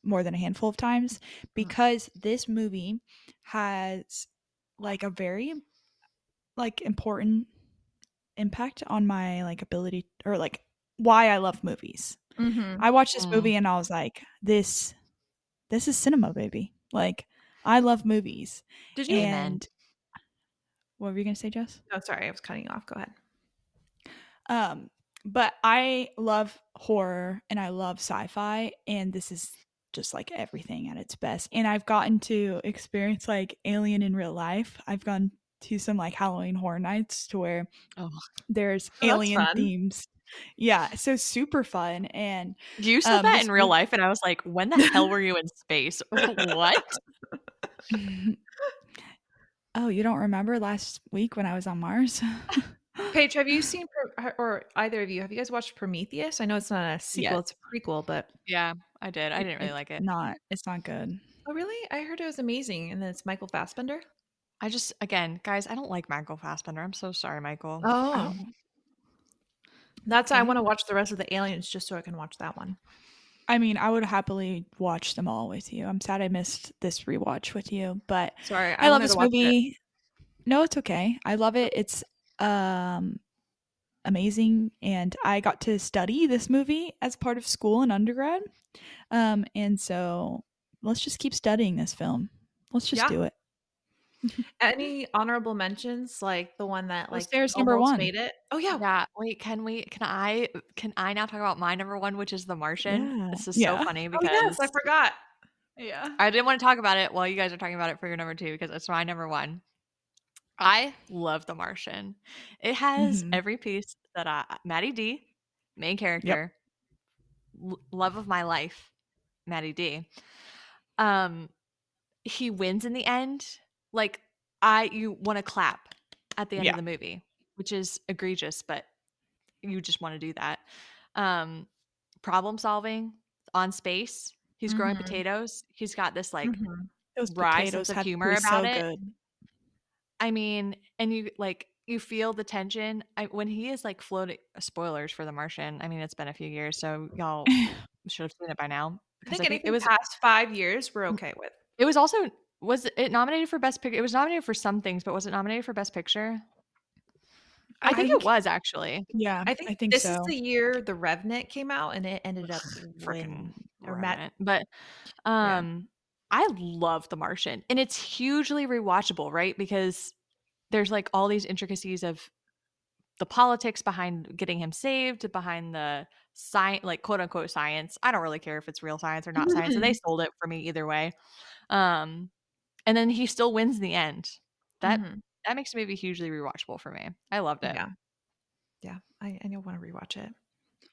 Speaker 2: more than a handful of times because this movie has like a very like important impact on my like ability or like why I love movies.
Speaker 4: Mhm.
Speaker 2: I watched this movie and I was like, this this is cinema, baby. Like I love movies.
Speaker 4: Did you?
Speaker 2: And what were you gonna say, Jess?
Speaker 4: Oh, sorry, I was cutting you off. Go ahead.
Speaker 2: Um, but I love horror and I love sci-fi, and this is just like everything at its best. And I've gotten to experience like Alien in real life. I've gone to some like Halloween horror nights to where
Speaker 3: Oh.
Speaker 2: there's
Speaker 4: Oh,
Speaker 2: alien themes. Yeah, so super fun. And
Speaker 3: You said
Speaker 2: Um,
Speaker 3: that in real life, and I was like, when the hell were you in space? what?
Speaker 2: oh, you don't remember last week when I was on Mars?
Speaker 4: Paige, have you seen or either of you? Have you guys watched Prometheus? I know it's not a sequel;
Speaker 3: Yes.
Speaker 4: it's a prequel, but
Speaker 3: Yeah, I did. I didn't really
Speaker 2: It's
Speaker 3: like it.
Speaker 2: Not. It's not good.
Speaker 4: oh, really? I heard it was amazing, and then it's Michael Fassbender.
Speaker 3: I just, again, guys, I don't like Michael Fassbender. I'm so sorry, Michael.
Speaker 4: Oh,
Speaker 2: Oh.
Speaker 4: that's I want to watch the rest of the Aliens just so I can watch that one.
Speaker 2: I mean, I would happily watch them all with you. I'm sad I missed this rewatch with you, but
Speaker 4: Sorry,
Speaker 2: I, love this
Speaker 4: watch it.
Speaker 2: movie. No, it's okay. I love it. It's um amazing and I got to study this movie as part of school and undergrad. Um and so let's just keep studying this film. Let's just
Speaker 4: Yeah.
Speaker 2: do it.
Speaker 4: Any honorable mentions, like the one that like
Speaker 2: theirs, number one?
Speaker 4: made it? Oh yeah,
Speaker 3: Yeah. Wait, can we, can I, can I now talk about my number one, which is The Martian?
Speaker 2: Yeah.
Speaker 3: This is
Speaker 2: Yeah.
Speaker 3: so funny
Speaker 4: oh
Speaker 3: because
Speaker 4: yes, I forgot.
Speaker 2: Yeah.
Speaker 3: I didn't want to talk about it while you guys are talking about it for your number two because it's my number one. I love The Martian. It has
Speaker 2: Mhm.
Speaker 3: every piece that I, Maddie D, main character, l- love of my life, Maddie D. Um, he wins in the end. Like I, you want to clap at the end
Speaker 2: Yeah.
Speaker 3: of the movie, which is egregious, but you just want to do that. Um, problem solving on space. He's growing
Speaker 4: Mhm.
Speaker 3: potatoes. He's got this like
Speaker 4: Mhm.
Speaker 2: Those
Speaker 3: wry of humor about
Speaker 2: so
Speaker 3: it.
Speaker 2: good.
Speaker 3: I mean, and you like you feel the tension I, when he is like floating. Spoilers for The Martian. I mean, it's been a few years, so y'all should have seen it by now.
Speaker 4: I think
Speaker 3: I think it was
Speaker 4: past five years we're okay with.
Speaker 3: it was also was it nominated for best picture? It was nominated for some things, but was it nominated for best picture? I,
Speaker 2: I
Speaker 3: think,
Speaker 2: think-
Speaker 3: it was actually.
Speaker 2: Yeah,
Speaker 4: I think,
Speaker 2: I think
Speaker 4: this
Speaker 2: so.
Speaker 4: is the year the Revenant came out, and it ended up
Speaker 3: Freaking
Speaker 4: or Matt.
Speaker 3: But
Speaker 4: Yeah.
Speaker 3: um I love The Martian. And it's hugely rewatchable, right? Because there's like all these intricacies of the politics behind getting him saved, behind the science like quote unquote science. I don't really care if it's real science or not science. And they sold it for me either way. Um and then he still wins in the end. That
Speaker 4: Mhm.
Speaker 3: that makes the movie hugely rewatchable for me. I loved it.
Speaker 4: yeah, yeah. I I want to rewatch it.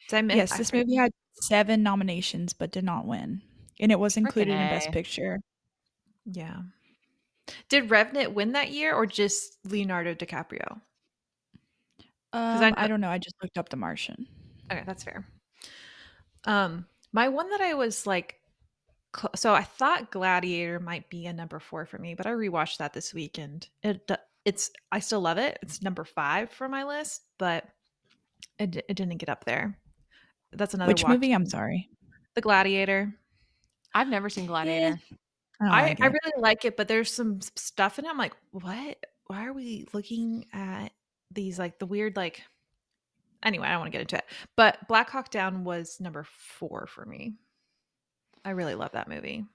Speaker 4: So I miss,
Speaker 2: Yes,
Speaker 4: I
Speaker 2: this
Speaker 4: forget-
Speaker 2: movie had seven nominations but did not win. And it was included in Best Picture.
Speaker 4: Yeah. Did Revenant win that year, or just Leonardo DiCaprio?
Speaker 2: Um,
Speaker 4: I
Speaker 2: I, don't know. I just looked up The Martian.
Speaker 4: Okay, that's fair. Um, my one that I was like, cl- so I thought Gladiator might be a number four for me, but I rewatched that this weekend. It it's I still love it. It's number five for my list, but it it didn't get up there. That's another
Speaker 2: Which
Speaker 4: watch.
Speaker 2: movie? I'm sorry.
Speaker 4: The Gladiator.
Speaker 3: I've never seen eh. Gladiator.
Speaker 2: Oh, I,
Speaker 4: I,
Speaker 2: like
Speaker 4: I
Speaker 2: it.
Speaker 4: really like it, but there's some stuff in it. I'm like, what? Why are we looking at these like the weird like? Anyway, I don't want to get into it. But Black Hawk Down was number four for me. I really love that movie.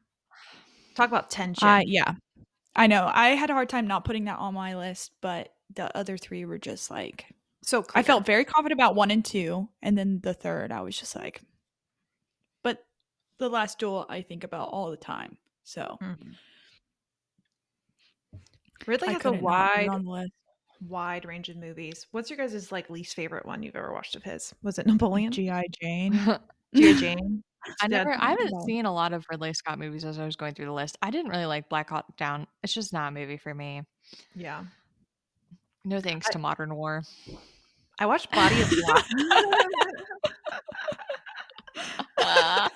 Speaker 4: Talk about tension.
Speaker 2: I yeah. I know. I had a hard time not putting that on my list, but the other three were just like
Speaker 4: so
Speaker 2: I felt very confident about one and two, and then the third, I was just like, but the last duel, I think about all the time. So
Speaker 4: Mhm. Ridley
Speaker 2: I
Speaker 4: has a
Speaker 2: couldn't not put it
Speaker 4: wide,
Speaker 2: on the list.
Speaker 4: wide range of movies. What's your guys' like least favorite one you've ever watched of his? Was it Napoleon?
Speaker 2: GI Jane.
Speaker 4: G.I. Jane.
Speaker 3: I never I haven't
Speaker 2: no.
Speaker 3: seen a lot of Ridley Scott movies as I was going through the list. I didn't really like Black Hawk Down. It's just not a movie for me.
Speaker 4: Yeah.
Speaker 3: No thanks
Speaker 4: I-
Speaker 3: to modern war.
Speaker 4: I watched Body of Water.
Speaker 3: Uh,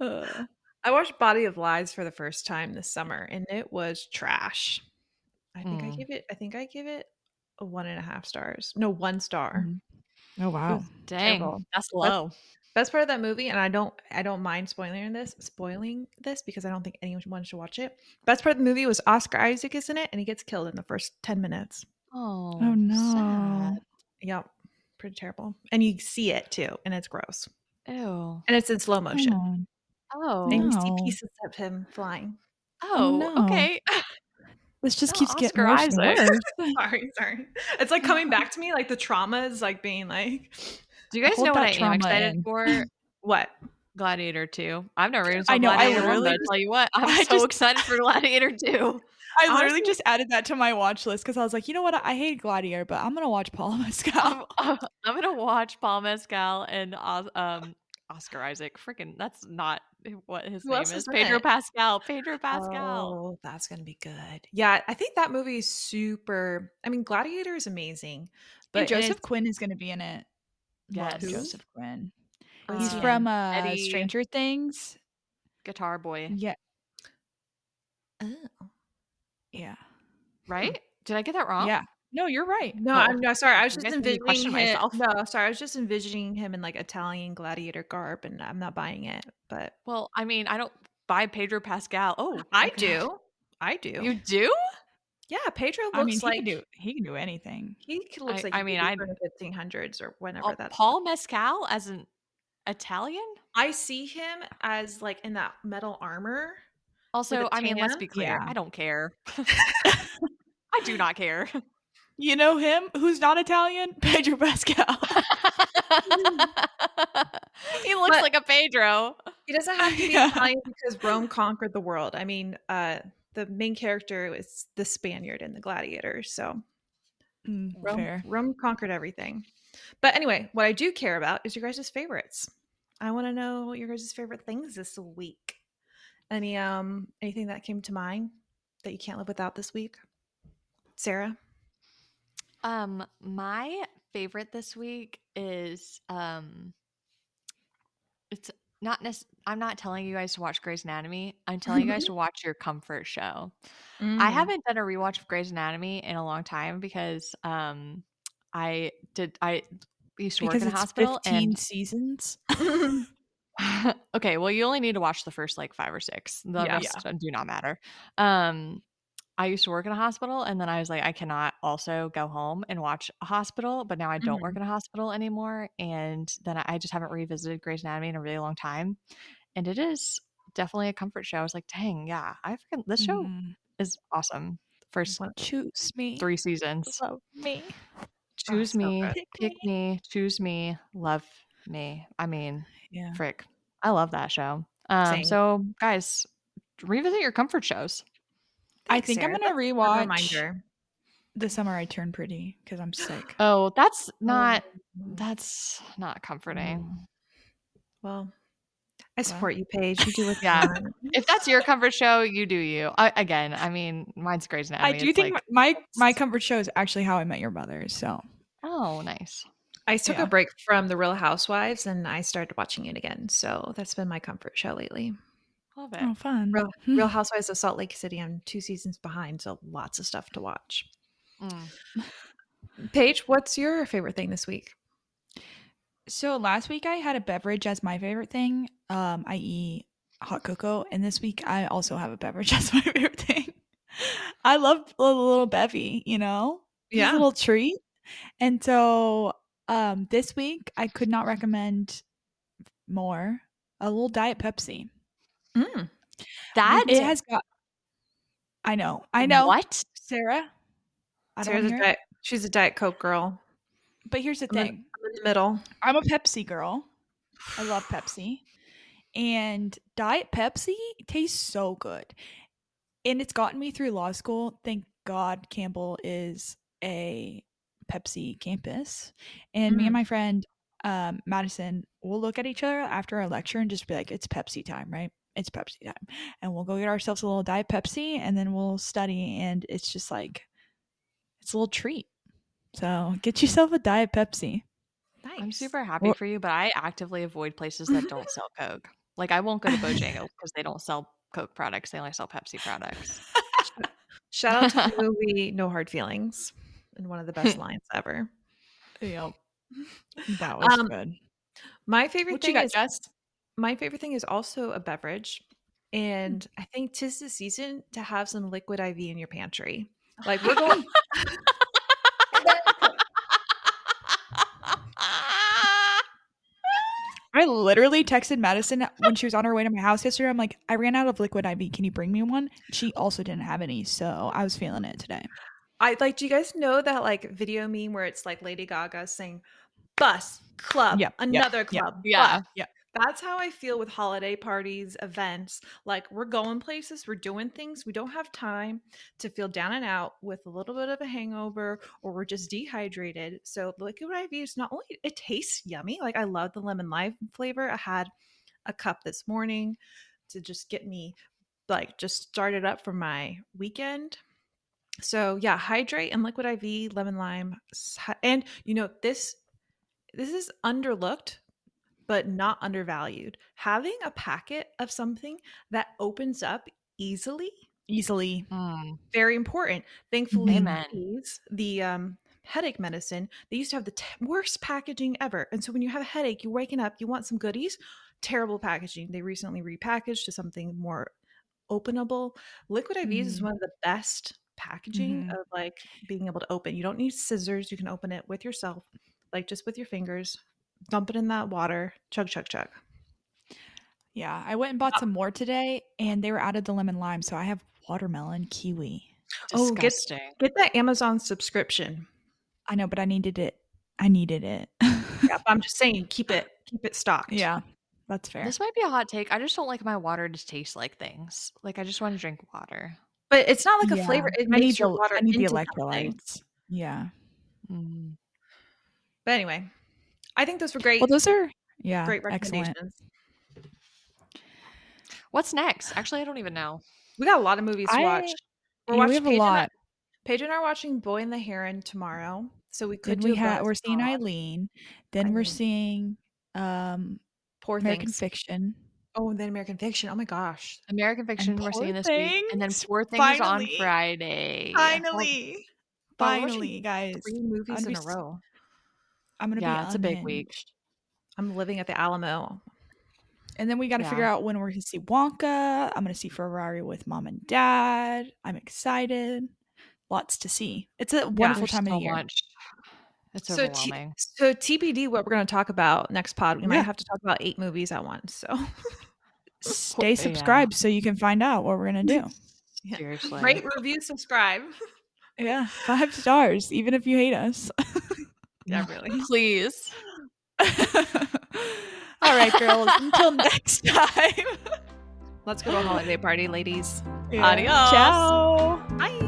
Speaker 2: Uh,
Speaker 4: I watched Body of Lies for the first time this summer and it was trash. I think I
Speaker 3: Mm.
Speaker 4: give it. I think I give it a one and a half stars. No, one star.
Speaker 2: Mhm. Oh wow.
Speaker 3: Dang,
Speaker 4: Terrible.
Speaker 3: that's low.
Speaker 4: Best part of that movie, and I don't, I don't mind spoiling this, spoiling this because I don't think anyone should watch it. Best part of the movie was Oscar Isaac is in it, and he gets killed in the first ten minutes.
Speaker 3: Oh,
Speaker 2: Oh no.
Speaker 3: sad.
Speaker 4: Yep, pretty terrible. And you see it too, and it's gross,
Speaker 3: Ew.
Speaker 4: and it's in slow motion.
Speaker 3: Oh.
Speaker 4: And you see
Speaker 2: No.
Speaker 4: pieces of him flying.
Speaker 3: Oh, oh
Speaker 2: no.
Speaker 3: okay.
Speaker 2: This just
Speaker 3: No,
Speaker 2: keeps getting
Speaker 3: Oscar
Speaker 2: worse
Speaker 3: Isaac.
Speaker 2: worse.
Speaker 4: sorry, sorry. It's like coming back to me, like the trauma is like being like,
Speaker 3: Do you guys know what I am excited
Speaker 2: in.
Speaker 3: for?
Speaker 4: what?
Speaker 3: Gladiator 2. I've never even
Speaker 2: I know, I
Speaker 3: Gladiator 1, I
Speaker 2: just-
Speaker 3: tell you what, I'm
Speaker 2: I
Speaker 3: so
Speaker 2: just-
Speaker 3: excited for Gladiator 2.
Speaker 2: I literally
Speaker 4: Honestly-
Speaker 2: just added that to my watch list because I was like, you know what? I hate Gladiator, but I'm gonna watch Paul Mescal.
Speaker 3: I'm, I'm gonna watch Paul Mescal and um Oscar Isaac. Freaking, that's not what his
Speaker 4: Who
Speaker 3: name is.
Speaker 4: is
Speaker 3: Pedro
Speaker 4: it?
Speaker 3: Pascal. Pedro Pascal.
Speaker 4: Oh, that's gonna be good. Yeah, I think that movie is super. I mean, Gladiator is amazing, but
Speaker 2: and Joseph Quinn is gonna be in it.
Speaker 3: Yes.
Speaker 2: Joseph Quinn. He's from uh,
Speaker 3: Eddie-
Speaker 2: Stranger Things.
Speaker 3: Guitar Boy,
Speaker 2: Yeah,
Speaker 4: Oh.
Speaker 2: yeah,
Speaker 3: right? Did I get that wrong?
Speaker 2: yeah. No, you're right.
Speaker 4: No,
Speaker 3: Oh.
Speaker 4: I'm no sorry. I was just
Speaker 3: guys made me question
Speaker 4: envisioning him.
Speaker 3: myself.
Speaker 4: No, sorry. I was just envisioning him in like Italian gladiator garb, and I'm not buying it. But
Speaker 3: Well, I mean, I don't buy Pedro Pascal. Oh,
Speaker 4: I do. I do.
Speaker 3: You do?
Speaker 4: Yeah, Pedro looks
Speaker 2: I mean, he
Speaker 4: like
Speaker 2: can do he can do anything.
Speaker 4: he looks
Speaker 3: I-
Speaker 4: like
Speaker 3: I
Speaker 4: he
Speaker 3: mean, I-
Speaker 4: the 1500s or whenever
Speaker 3: Oh,
Speaker 4: that.
Speaker 3: Paul Mescal as an Italian?
Speaker 4: I see him as like in that metal armor.
Speaker 3: Also, I mean, let's be clear.
Speaker 2: Yeah.
Speaker 3: I don't care. I do not care.
Speaker 2: You know him who's not Italian? Pedro Pascal.
Speaker 3: he looks
Speaker 4: But-
Speaker 3: like a Pedro.
Speaker 4: He doesn't have to be
Speaker 2: Yeah.
Speaker 4: Italian because Rome conquered the world. I mean, uh, the main character is the Spaniard in the gladiator. so
Speaker 2: Mm,
Speaker 4: Rome,
Speaker 2: fair.
Speaker 4: Rome conquered everything. But anyway, what I do care about is your guys' favorites. I want to know what your guys' favorite things this week. Any um anything that came to mind that you can't live without this week? Sara?
Speaker 3: Um, my favorite this week is um it's not nec- I'm not telling you guys to watch Grey's Anatomy. I'm telling you guys to watch your comfort show. I
Speaker 4: Mm.
Speaker 3: haven't done a rewatch of Grey's Anatomy in a long time because um I did I used to
Speaker 2: Because
Speaker 3: work in a hospital
Speaker 2: 15
Speaker 3: and
Speaker 2: seasons.
Speaker 3: okay, well, you only need to watch the first like five or six. The
Speaker 4: Yeah.
Speaker 3: rest do not matter. Um, I used to work in a hospital, and then I was like, I cannot also go home and watch a hospital. But now I don't work in a hospital anymore, and then I just haven't revisited Grey's Anatomy in a really long time, and it is definitely a comfort show. I was like, dang, yeah, I freaking this show
Speaker 2: Mm.
Speaker 3: is awesome. First one,
Speaker 2: Choose me.
Speaker 3: three seasons,
Speaker 2: Love me.
Speaker 3: choose
Speaker 4: so
Speaker 3: me.
Speaker 2: Pick
Speaker 3: pick me, choose me, love me. I mean,
Speaker 2: Yeah.
Speaker 3: frick i love that show um so guys revisit your comfort shows
Speaker 2: I
Speaker 4: Thanks,
Speaker 2: think I'm gonna
Speaker 4: That's
Speaker 2: rewatch
Speaker 4: reminder.
Speaker 2: The Summer I Turned Pretty because I'm sick.
Speaker 3: oh that's not
Speaker 4: Mm.
Speaker 3: that's not comforting
Speaker 4: Well, I support you, Paige. You do what you
Speaker 3: Yeah. if that's your comfort show you do you I, again i mean mine's Grey's Anatomy.
Speaker 2: I do
Speaker 3: It's
Speaker 2: think
Speaker 3: like,
Speaker 2: my my comfort show is actually How I Met Your Mother. So
Speaker 3: oh nice
Speaker 4: I took
Speaker 2: Yeah.
Speaker 4: a break from The Real Housewives and I started watching it again. So that's been my comfort show lately.
Speaker 3: Love it
Speaker 2: oh, fun.
Speaker 4: Real, Real Housewives of Salt Lake City. I'm two seasons behind, so lots of stuff to watch.
Speaker 3: Mm.
Speaker 4: Paige, what's your favorite thing this week?
Speaker 2: So last week I had a beverage as my favorite thing, um, i.e., hot cocoa, and this week I also have a beverage as my favorite thing. I love a little bevy, you know,
Speaker 4: Yeah.
Speaker 2: a little treat. And so um, this week I could not recommend more a little diet Pepsi.
Speaker 4: Mm.
Speaker 3: that
Speaker 2: It has got. I know, I know,
Speaker 3: what
Speaker 2: Sara. I don't
Speaker 4: Sara's a diet, she's a Diet Coke girl.
Speaker 2: but here's the
Speaker 4: I'm
Speaker 2: thing.
Speaker 4: I'm in the middle.
Speaker 2: I'm a Pepsi girl. I love Pepsi. And Diet Pepsi tastes so good. And it's gotten me through law school. Thank God Campbell is a Pepsi campus. And me
Speaker 4: Mhm.
Speaker 2: and my friend um, Madison will look at each other after our lecture and just be like, it's Pepsi time, right? It's Pepsi time. And we'll go get ourselves a little Diet Pepsi and then we'll study. And it's just like, it's a little treat. So get yourself a Diet Pepsi.
Speaker 4: Nice.
Speaker 3: i'm super happy
Speaker 2: Well-
Speaker 3: for you but i actively avoid places that don't sell coke like i won't go to bojangles because they don't sell coke products they only sell pepsi products
Speaker 4: Shout out to the movie No Hard Feelings and one of the best lines ever.
Speaker 2: Yep. That was
Speaker 4: Um,
Speaker 2: good.
Speaker 4: My favorite
Speaker 3: What you
Speaker 4: thing
Speaker 3: got,
Speaker 4: is
Speaker 3: Jess?
Speaker 4: My favorite thing is also a beverage. Mm. And I think tis the season to have some liquid IV in your pantry. Like we're going
Speaker 2: I literally texted Madison when she was on her way to my house yesterday. I'm like, I ran out of liquid IV. Can you bring me one? She also didn't have any, so I was feeling it today.
Speaker 4: I like do you guys know that like video meme where it's like Lady Gaga saying bus, club,
Speaker 2: Yep, yep,
Speaker 4: another
Speaker 2: yep.
Speaker 4: club.
Speaker 3: Yeah.
Speaker 4: bus." That's how I feel with holiday parties, events. Like we're going places, we're doing things. We don't have time to feel down and out with a little bit of a hangover or we're just dehydrated. So liquid IV is not only it tastes yummy, like I love the lemon lime flavor. I had a cup this morning to just get me like just started up for my weekend. So yeah, hydrate and liquid IV, lemon lime, and you know this this is underlooked but not undervalued. Having a packet of something that opens up easily,
Speaker 2: Easily.
Speaker 3: Mm.
Speaker 4: very important. Thankfully,
Speaker 3: Amen.
Speaker 4: these, the um, headache medicine, they used to have the t- worst packaging ever. And so when you have a headache, you're waking up, you want some goodies, terrible packaging. They recently repackaged to something more openable. Liquid IVs is
Speaker 2: Mhm.
Speaker 4: one of the best packaging
Speaker 2: Mhm.
Speaker 4: of like being able to open. You don't need scissors. You can open it with yourself, like just with your fingers. Dump it in that water. Chug, chug, chug.
Speaker 2: Yeah, I went and bought some more today, and they were out of the lemon lime, so I have watermelon kiwi.
Speaker 4: Oh, get-
Speaker 3: Disgusting.
Speaker 4: Get that Amazon subscription.
Speaker 2: I know, but I needed it. I needed it.
Speaker 4: Yeah, but I'm just saying, keep it, keep it stocked.
Speaker 2: yeah, that's fair.
Speaker 3: This might be a hot take. I just don't like my water to taste like things. Like I just want to drink water.
Speaker 4: but it's not like a
Speaker 2: Yeah,
Speaker 4: flavor. It
Speaker 2: I
Speaker 4: makes
Speaker 2: need
Speaker 4: your water
Speaker 2: I need the
Speaker 4: into something.
Speaker 2: electrolytes. Yeah.
Speaker 3: Mm.
Speaker 4: But anyway, I think those were great.
Speaker 2: Well, those are yeah,
Speaker 4: great
Speaker 2: excellent.
Speaker 4: recommendations.
Speaker 3: What's next? Actually, I don't even know.
Speaker 4: We got a lot of movies to
Speaker 2: I-
Speaker 4: watch. We're watching
Speaker 2: we have a
Speaker 4: Paige and I-
Speaker 2: lot.
Speaker 4: Paige and I are watching Boy and the Heron tomorrow, so we could
Speaker 2: Then
Speaker 4: do.
Speaker 2: we have we're seeing
Speaker 4: pod.
Speaker 2: Eileen. Then we're seeing um
Speaker 4: Poor Things,
Speaker 2: American
Speaker 4: Things.
Speaker 2: Fiction.
Speaker 4: Oh, and then American Fiction. Oh my gosh!
Speaker 3: American Fiction we're seeing this week, and then
Speaker 2: Things,
Speaker 3: Poor Things on. Friday.
Speaker 2: Finally.
Speaker 4: Wow,
Speaker 2: Finally, guys.
Speaker 4: Three movies in a row.
Speaker 2: I'm gonna
Speaker 3: Yeah,
Speaker 2: be
Speaker 3: it's a big week.
Speaker 4: I'm living at the Alamo.
Speaker 2: And then we got to figure out when we're going to see Wonka. I'm going to see Ferrari with mom and dad. I'm excited. Lots to see. It's a wonderful
Speaker 3: There's
Speaker 2: time of
Speaker 3: so
Speaker 2: the year.
Speaker 3: much. It's
Speaker 4: So, T-
Speaker 3: overwhelming.
Speaker 4: so TBD, what we're going to talk about next pod. We might have to talk about eight movies at once. So
Speaker 2: Stay
Speaker 3: Yeah.
Speaker 2: subscribed so you can find out what we're going to do.
Speaker 4: Yeah.
Speaker 3: Seriously.
Speaker 4: rate, review, subscribe.
Speaker 2: yeah. Five stars, even if you hate us.
Speaker 4: Yeah, really.
Speaker 3: Please.
Speaker 2: All right, girls. Until next time.
Speaker 4: Let's go to a holiday party, ladies.
Speaker 2: Yeah.
Speaker 3: Adios.
Speaker 2: Ciao.
Speaker 4: Bye.